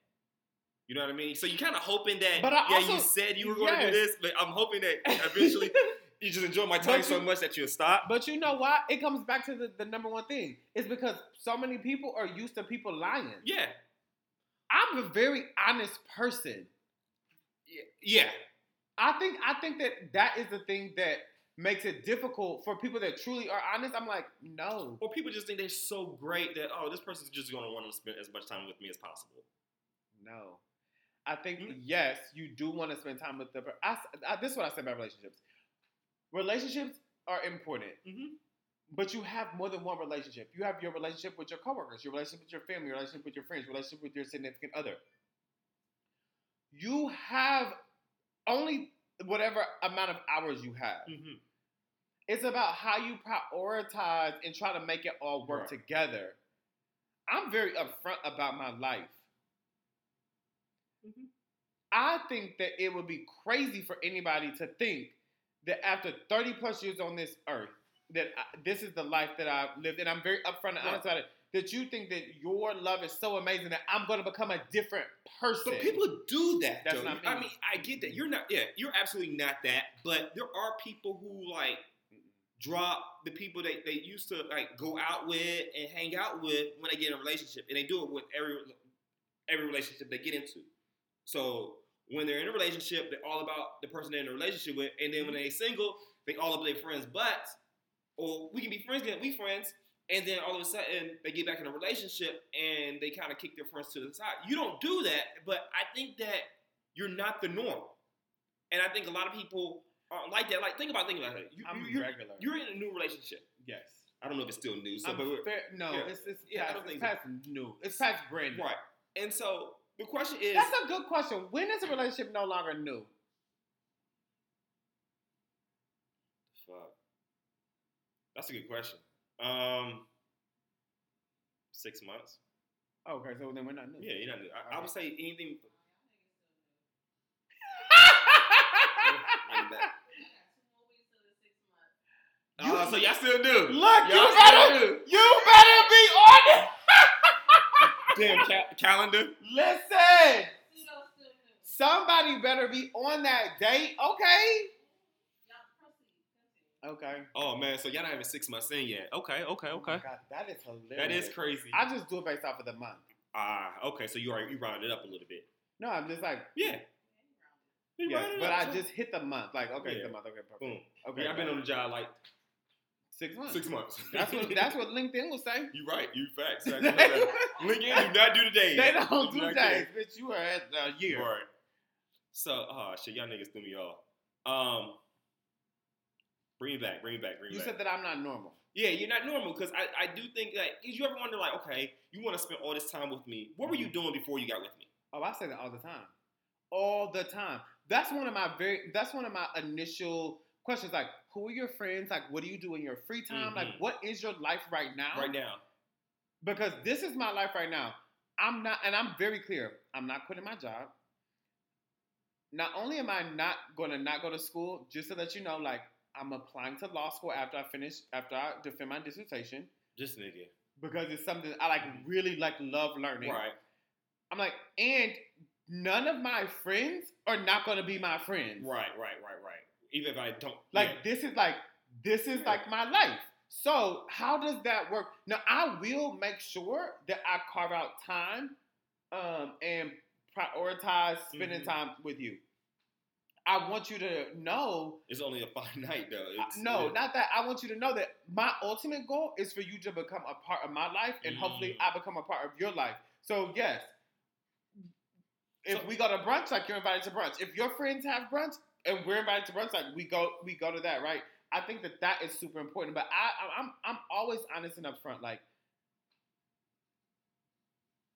You know what I mean? So you kind of hoping that, But I yeah, also- you said you were going to do this, but I'm hoping that eventually *laughs* you just enjoy my time But so much that you'll stop. But you know why? It comes back to the, the number one thing. It's because so many people are used to people lying. Yeah, I'm a very honest person. yeah, I think I think that that is the thing that makes it difficult for people that truly are honest. I'm like, no, Or people just think they're so great that oh, this person's just going to want to spend as much time with me as possible. no. I think Mhm. yes, you do want to spend time with the. per- I, I, this is what I say about relationships. Relationships are important, Mm-hmm. but you have more than one relationship. You have your relationship with your coworkers, your relationship with your family, your relationship with your friends, your relationship with your significant other. You have only whatever amount of hours you have. Mm-hmm. It's about how you prioritize and try to make it all work Right. together. I'm very upfront about my life. I think that it would be crazy for anybody to think that after 30 plus years on this earth, that I, this is the life that I've lived, and I'm very upfront and honest about it. That you think that your love is so amazing that I'm going to become a different person. But people do that. That's though. not I mean, I get that. You're not. Yeah, you're absolutely not that. But there are people who like drop the people that they used to like go out with and hang out with when they get in a relationship, and they do it with every every relationship they get into. So when they're in a relationship, they're all about the person they're in a relationship with, and then when mm-hmm. they're single, they all up their friends' But Or we can be friends, then we friends, and then all of a sudden they get back in a relationship and they kind of kick their friends to the side. You don't do that, but I think that you're not the norm, and I think a lot of people aren't like that. Like think about think about it. You, I'm you're, regular. you're in a new relationship. yes. I don't know if it's still new, so I'm but fair- no, yeah. it's, it's, Yeah, I don't it's think past new. It's past brand new. right. And so the question is, That's a good question. When is a relationship no longer new? Fuck. That's a good question. Um, six months. Okay, so then we're not new. Yeah, you're not. I, I would say anything. *laughs* You- Uh, so y'all still do. Look, y'all you better, do. you better be on it. Damn ca- calendar. Listen, somebody better be on that date. Okay. Okay. Oh man, so y'all not even six months in yet. Okay, okay, Oh okay. my God, that is hilarious. that is crazy. I just do it based off of the month. Ah, okay. So you are you rounded up a little bit. No, I'm just like, Yeah. You yes, rounded but up, I so- just hit the month. Like, okay, Yeah. the month. Okay, perfect. boom. Okay, Yeah, I've been on the job like six months. six months. That's what *laughs* that's what LinkedIn will say. You're right. You facts. *laughs* they LinkedIn do not do the day. don't do days, care. bitch. You are at a year. Right. So, oh shit, y'all niggas threw me off. Um, bring me back. Bring me back. Bring me You back. said that I'm not normal. yeah, you're not normal because I, I do think that. Did you ever wonder like, okay, you want to spend all this time with me? What were you Mm-hmm. doing before you got with me? Oh, I say that all the time. All the time. That's one of my very that's one of my initial questions. Like, who are your friends? Like, what do you do in your free time? Like, Mhm. what is your life right now? Right now. Because this is my life right now. I'm not, and I'm very clear. I'm not quitting my job. Not only am I not going to not go to school, just to let you know, like I'm applying to law school after I finish, after I defend my dissertation, Just nigga. because it's something I like really like love learning. Right. I'm like, and none of my friends are not going to be my friends. Right. Right. Right. Right. Even if I don't. Like yeah. this is like this is like my life. So how does that work? Now I will make sure that I carve out time um, and prioritize spending Mhm. time with you. I want you to know. It's only a finite *laughs* though. It's, no, not that. I want you to know that my ultimate goal is for you to become a part of my life, and hopefully, Mm. I become a part of your life. So yes, if So- we go to brunch, like you're invited to brunch. If your friends have brunch and we're invited to brunch, like we go, we go to that, right? I think that that is super important. But I, I'm, I'm always honest and upfront. Like,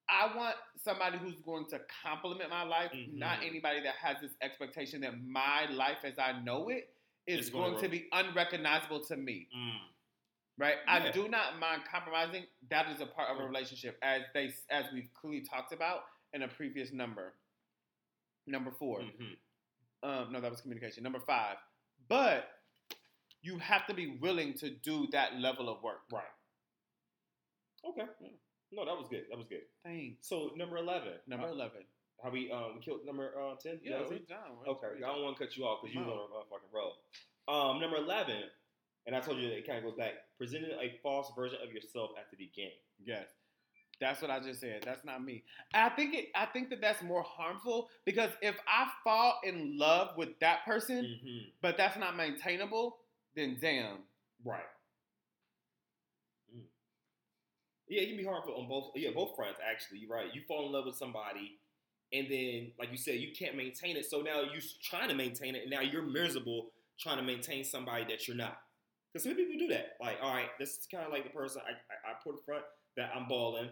I want somebody who's going to compliment my life, not Mhm. anybody that has this expectation that my life as I know it is It's gonna going to be unrecognizable to me. Mm. Right? I do not mind compromising. That is a part of a Mm. relationship, as they as we've clearly talked about in a previous number. Number 4 Mhm. Um, no, that was communication. Number five. But you have to be willing to do that level of work. Right. Okay. No, that was good. That was good. Thanks. So number eleven. Number Uh, eleven. How we um we killed number uh, ten? Yeah, we're done. We're- Okay, I don't want to cut you off because you No. want to fucking roll. Um, number eleven, and I told you it kind of goes back. Presenting a false version of yourself at the beginning. Yes. That's what I just said. That's not me. I think it. I think that that's more harmful because if I fall in love with that person, Mm-hmm. but that's not maintainable, then damn. Right. Mm. Yeah, it can be harmful on both. Yeah, both fronts. Actually, right. You fall in love with somebody, and then, like you said, you can't maintain it. So now you're trying to maintain it, and now you're miserable trying to maintain somebody that you're not. Because some people do that. Like, all right, this is kind of like the person I, I, I put in front that I'm balling.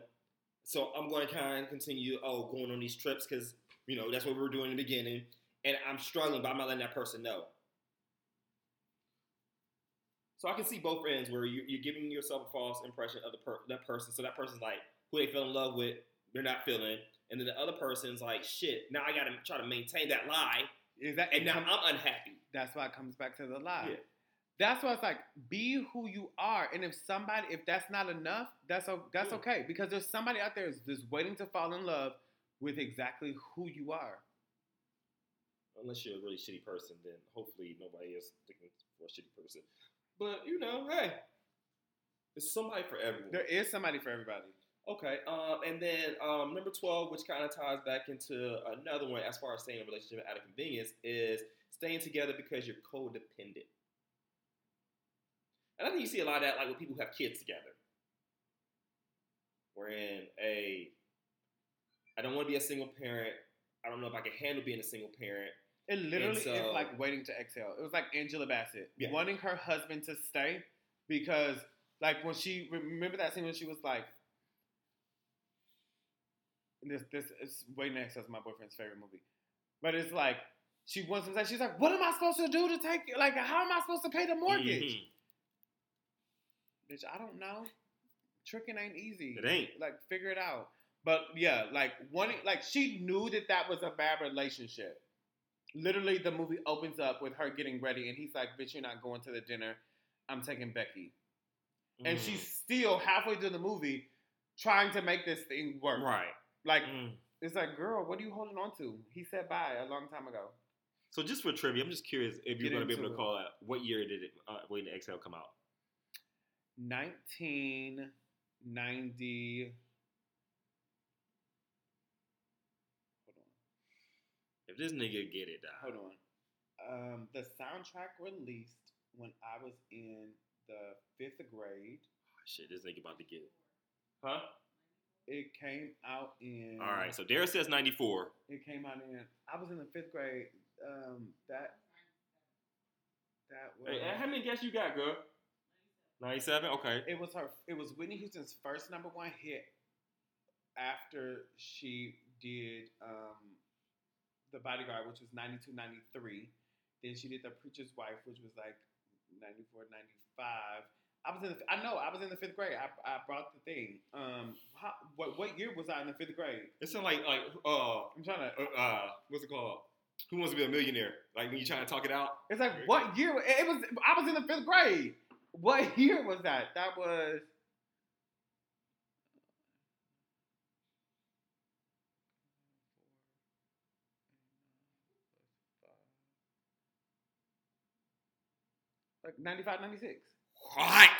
So I'm going to kind of continue, oh, going on these trips because, you know, that's what we were doing in the beginning. And I'm struggling, but I'm not letting that person know. So I can see both ends where you're, you're giving yourself a false impression of the per- that person. So that person's like, who they fell in love with, they're not feeling. And then the other person's like, shit, now I got to try to maintain that lie. Is that And now I'm unhappy. That's why it comes back to the lie. Yeah. That's why it's like be who you are, and if somebody, if that's not enough, that's that's okay because there's somebody out there is just waiting to fall in love with exactly who you are. Unless you're a really shitty person, then hopefully nobody is looking for a shitty person. But you know, hey, it's somebody for everyone. There is somebody for everybody. Okay, um, and then um, number twelve, which kind of ties back into another one as far as staying in a relationship out of convenience, is staying together because you're codependent. And I think you see a lot of that, like with people who have kids together, wherein a I don't want to be a single parent. I don't know if I can handle being a single parent. It literally so- is like waiting to exhale. It was like Angela Bassett Yeah. wanting her husband to stay because, like, when she remember that scene when she was like, "This, this is waiting to exhale is my boyfriend's favorite movie," but it's like she wants him to. She's like, "What am I supposed to do to take? Like, how am I supposed to pay the mortgage?" Mhm. Bitch, I don't know. Tricking ain't easy. It ain't. Like, figure it out. But yeah, like wanting, like she knew that that was a bad relationship. Literally, the movie opens up with her getting ready, and he's like, "Bitch, you're not going to the dinner. I'm taking Becky." And Mm. she's still halfway through the movie trying to make this thing work. right. Like, Mm. it's like, girl, what are you holding on to? He said bye a long time ago. So just for trivia, I'm just curious if you're going to be able to it. call out what year did it uh, Waiting to Exhale come out? 1990. Hold on. If this nigga get it, dog. Hold on. Um, the soundtrack released when I was in the fifth grade. Oh, Shit, this nigga about to get it. Huh? It came out in. All right. So Dara says 94. It came out in. I was in the fifth grade. Um, that. That was. Hey, how many guesses you got, girl? 97. Okay. It was her. It was Whitney Houston's first number one hit. After she did um, the Bodyguard, which was 92, 93. Then she did the Preacher's Wife, which was like 94, 95. I was in. The, I know. I was in the fifth grade. I, I brought the thing. Um, how, what what year was I in the fifth grade? It's like like uh I'm trying to. uh, uh what's it called? Who wants to be a millionaire? Like when you trying to talk it out. It's like what year? It was. I was in the fifth grade. What year was that? That was. Like 95, 96. What?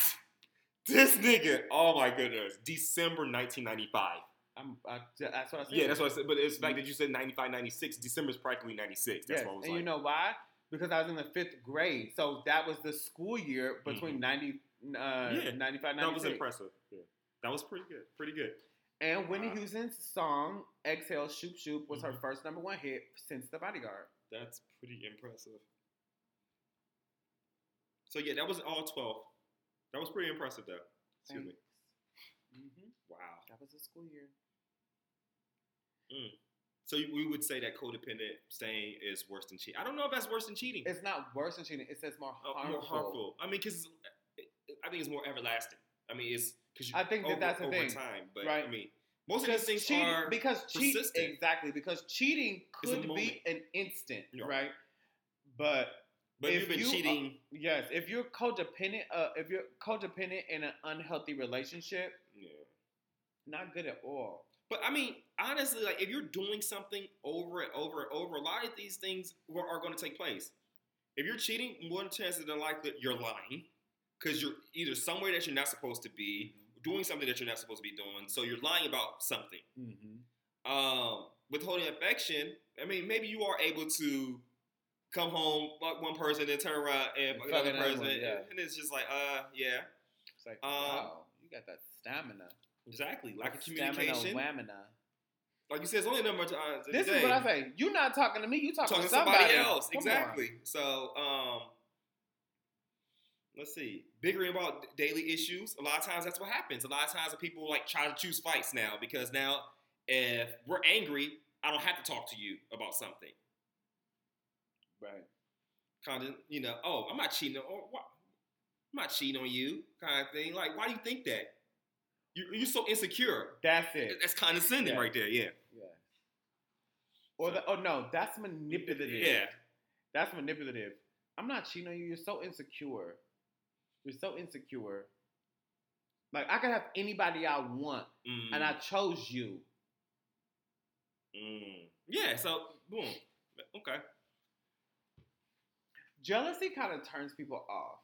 This nigga, oh my goodness, December 1995. I'm, I, that's what I said. Yeah, that's what I said. But it's the fact that you said 95, 96. December's practically 96. That's yes. what I was and like. you know why? Because I was in the fifth grade, so that was the school year between 90, uh, Mm-hmm. Yeah, 95, that was impressive. Yeah. That was pretty good. Pretty good. And Whitney Wow. Houston's song "Exhale, Shoop Shoop" was her Mhm. first number one hit since "The Bodyguard." That's pretty impressive. So yeah, that was all 12. That was pretty impressive though. Excuse me. hmm Wow. That was the school year. So we would say that codependent staying is worse than cheating. I don't know if that's worse than cheating. It's not worse than cheating. It says more Uh, harmful. more harmful. I mean, because I think it's more everlasting. I mean, it's because I think that over, that's the over thing, time. But right? I mean, most of these things cheating, are because cheat persistent. exactly because cheating could be an instant, right? But But if you've been you are- cheating. yes, if you're codependent, uh, if you're codependent in an unhealthy relationship, yeah. not good at all. But I mean, honestly, like if you're doing something over and over and over, a lot of these things are, are going to take place. If you're cheating, one chance than likely you're lying because you're either somewhere that you're not supposed to be, doing something that you're not supposed to be doing. So you're lying about something. Mm-hmm. Um, withholding affection, I mean, maybe you are able to come home, fuck one person, then turn around and fuck Fuck another another person, one, yeah. and it's just like, uh, yeah, It's like, Um, wow, you got that stamina. Exactly. Lack of communication. whamina. Like you said, it's only a number of times. This is what I say. You're not talking to me. You talking, talking to somebody, somebody, else. Come on. Exactly. So, um, let's see. Bickering about daily issues. A lot of times that's what happens. A lot of times people like try to choose fights now because now if we're angry, I don't have to talk to you about something. Right. Kind of, you know, oh, I'm not cheating. Or, why, I'm not cheating on you, kind of thing. Like, why do you think that? You, you're so insecure. That's it. That's condescending Yeah. right there. Yeah. Yeah. Or the, oh no, that's manipulative. Yeah. That's manipulative. I'm not cheating on you. You're so insecure. You're so insecure. Like I could have anybody I want, Mm, and I chose you. mm. Yeah. So, boom. Okay. Jealousy kind of turns people off.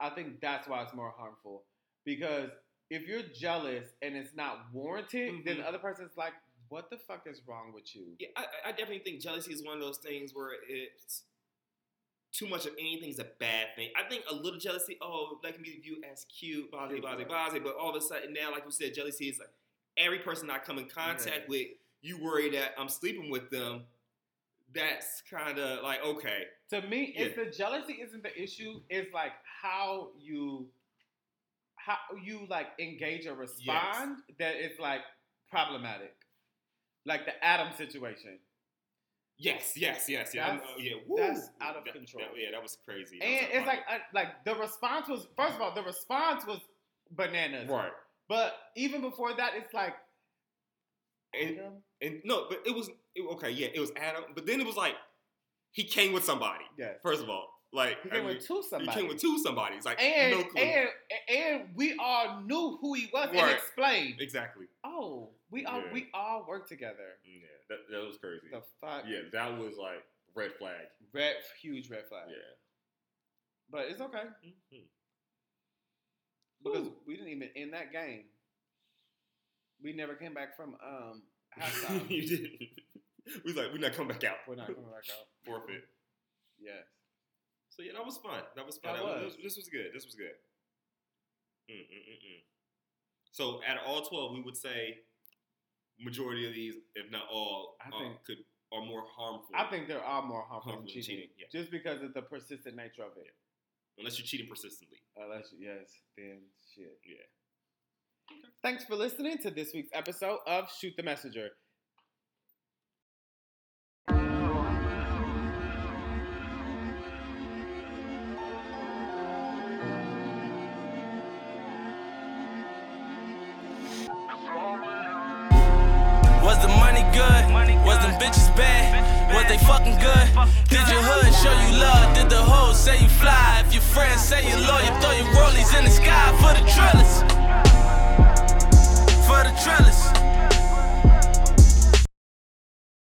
I think that's why it's more harmful because if you're jealous and it's not warranted, then the Mhm. other person's like, "What the fuck is wrong with you?" Yeah, I, I definitely think jealousy is one of those things where it's too much of anything is a bad thing. I think a little jealousy, oh, that can be viewed as cute, blah, blah, blah, blah, blah, but all of a sudden now, like you said, jealousy is like every person I come in contact Yeah. with, you worry that I'm sleeping with them. That's kind of like, okay. To me, it's Yeah. the jealousy isn't the issue. It's like how you how you like engage or respond that is like problematic. Like the Adam situation. Yes, yes, yes, yeah. That's- uh, yeah, woo. that's out of That- control. that- yeah, that was crazy. That And was it's like uh, like the response was first of all, the response was bananas. right. But even before that, it's like And, Adam? and no, but it was it, okay. Yeah, it was Adam. But then it was like he came with somebody. Yes. First of all, like He I came mean, with two somebody. He came with two somebody. Like and, no clue. and and we all knew who he was and explained. exactly. Oh, we all Yeah. we all worked together. Yeah, that, that was crazy. The fuck? Yeah, that was like red flag. Red, huge red flag. Yeah. But it's okay Mhm. because Ooh. we didn't even end that game. We never came back from um *laughs* halftime. you didn't. We was like, we're not coming back out. We're not coming back out. *laughs* Forfeit. Yes. So yeah, that was fun. That was fun. That That was. this, this was good. This was good. Mm-mm-mm-mm. So at all twelve, we would say majority of these, if not all, I are, think- could are more harmful. I think there are more harmful than Harmful than cheating, cheating, yeah. just because of the persistent nature of it. unless you're cheating persistently. Unless yes, then shit. Yeah. Thanks for listening to this week's episode of Shoot the Messenger. they fucking good. Did your hood show you love? Did the hoes say you fly? If your friends say you loyal, throw your rollies in the sky for the trellis. For the trellis.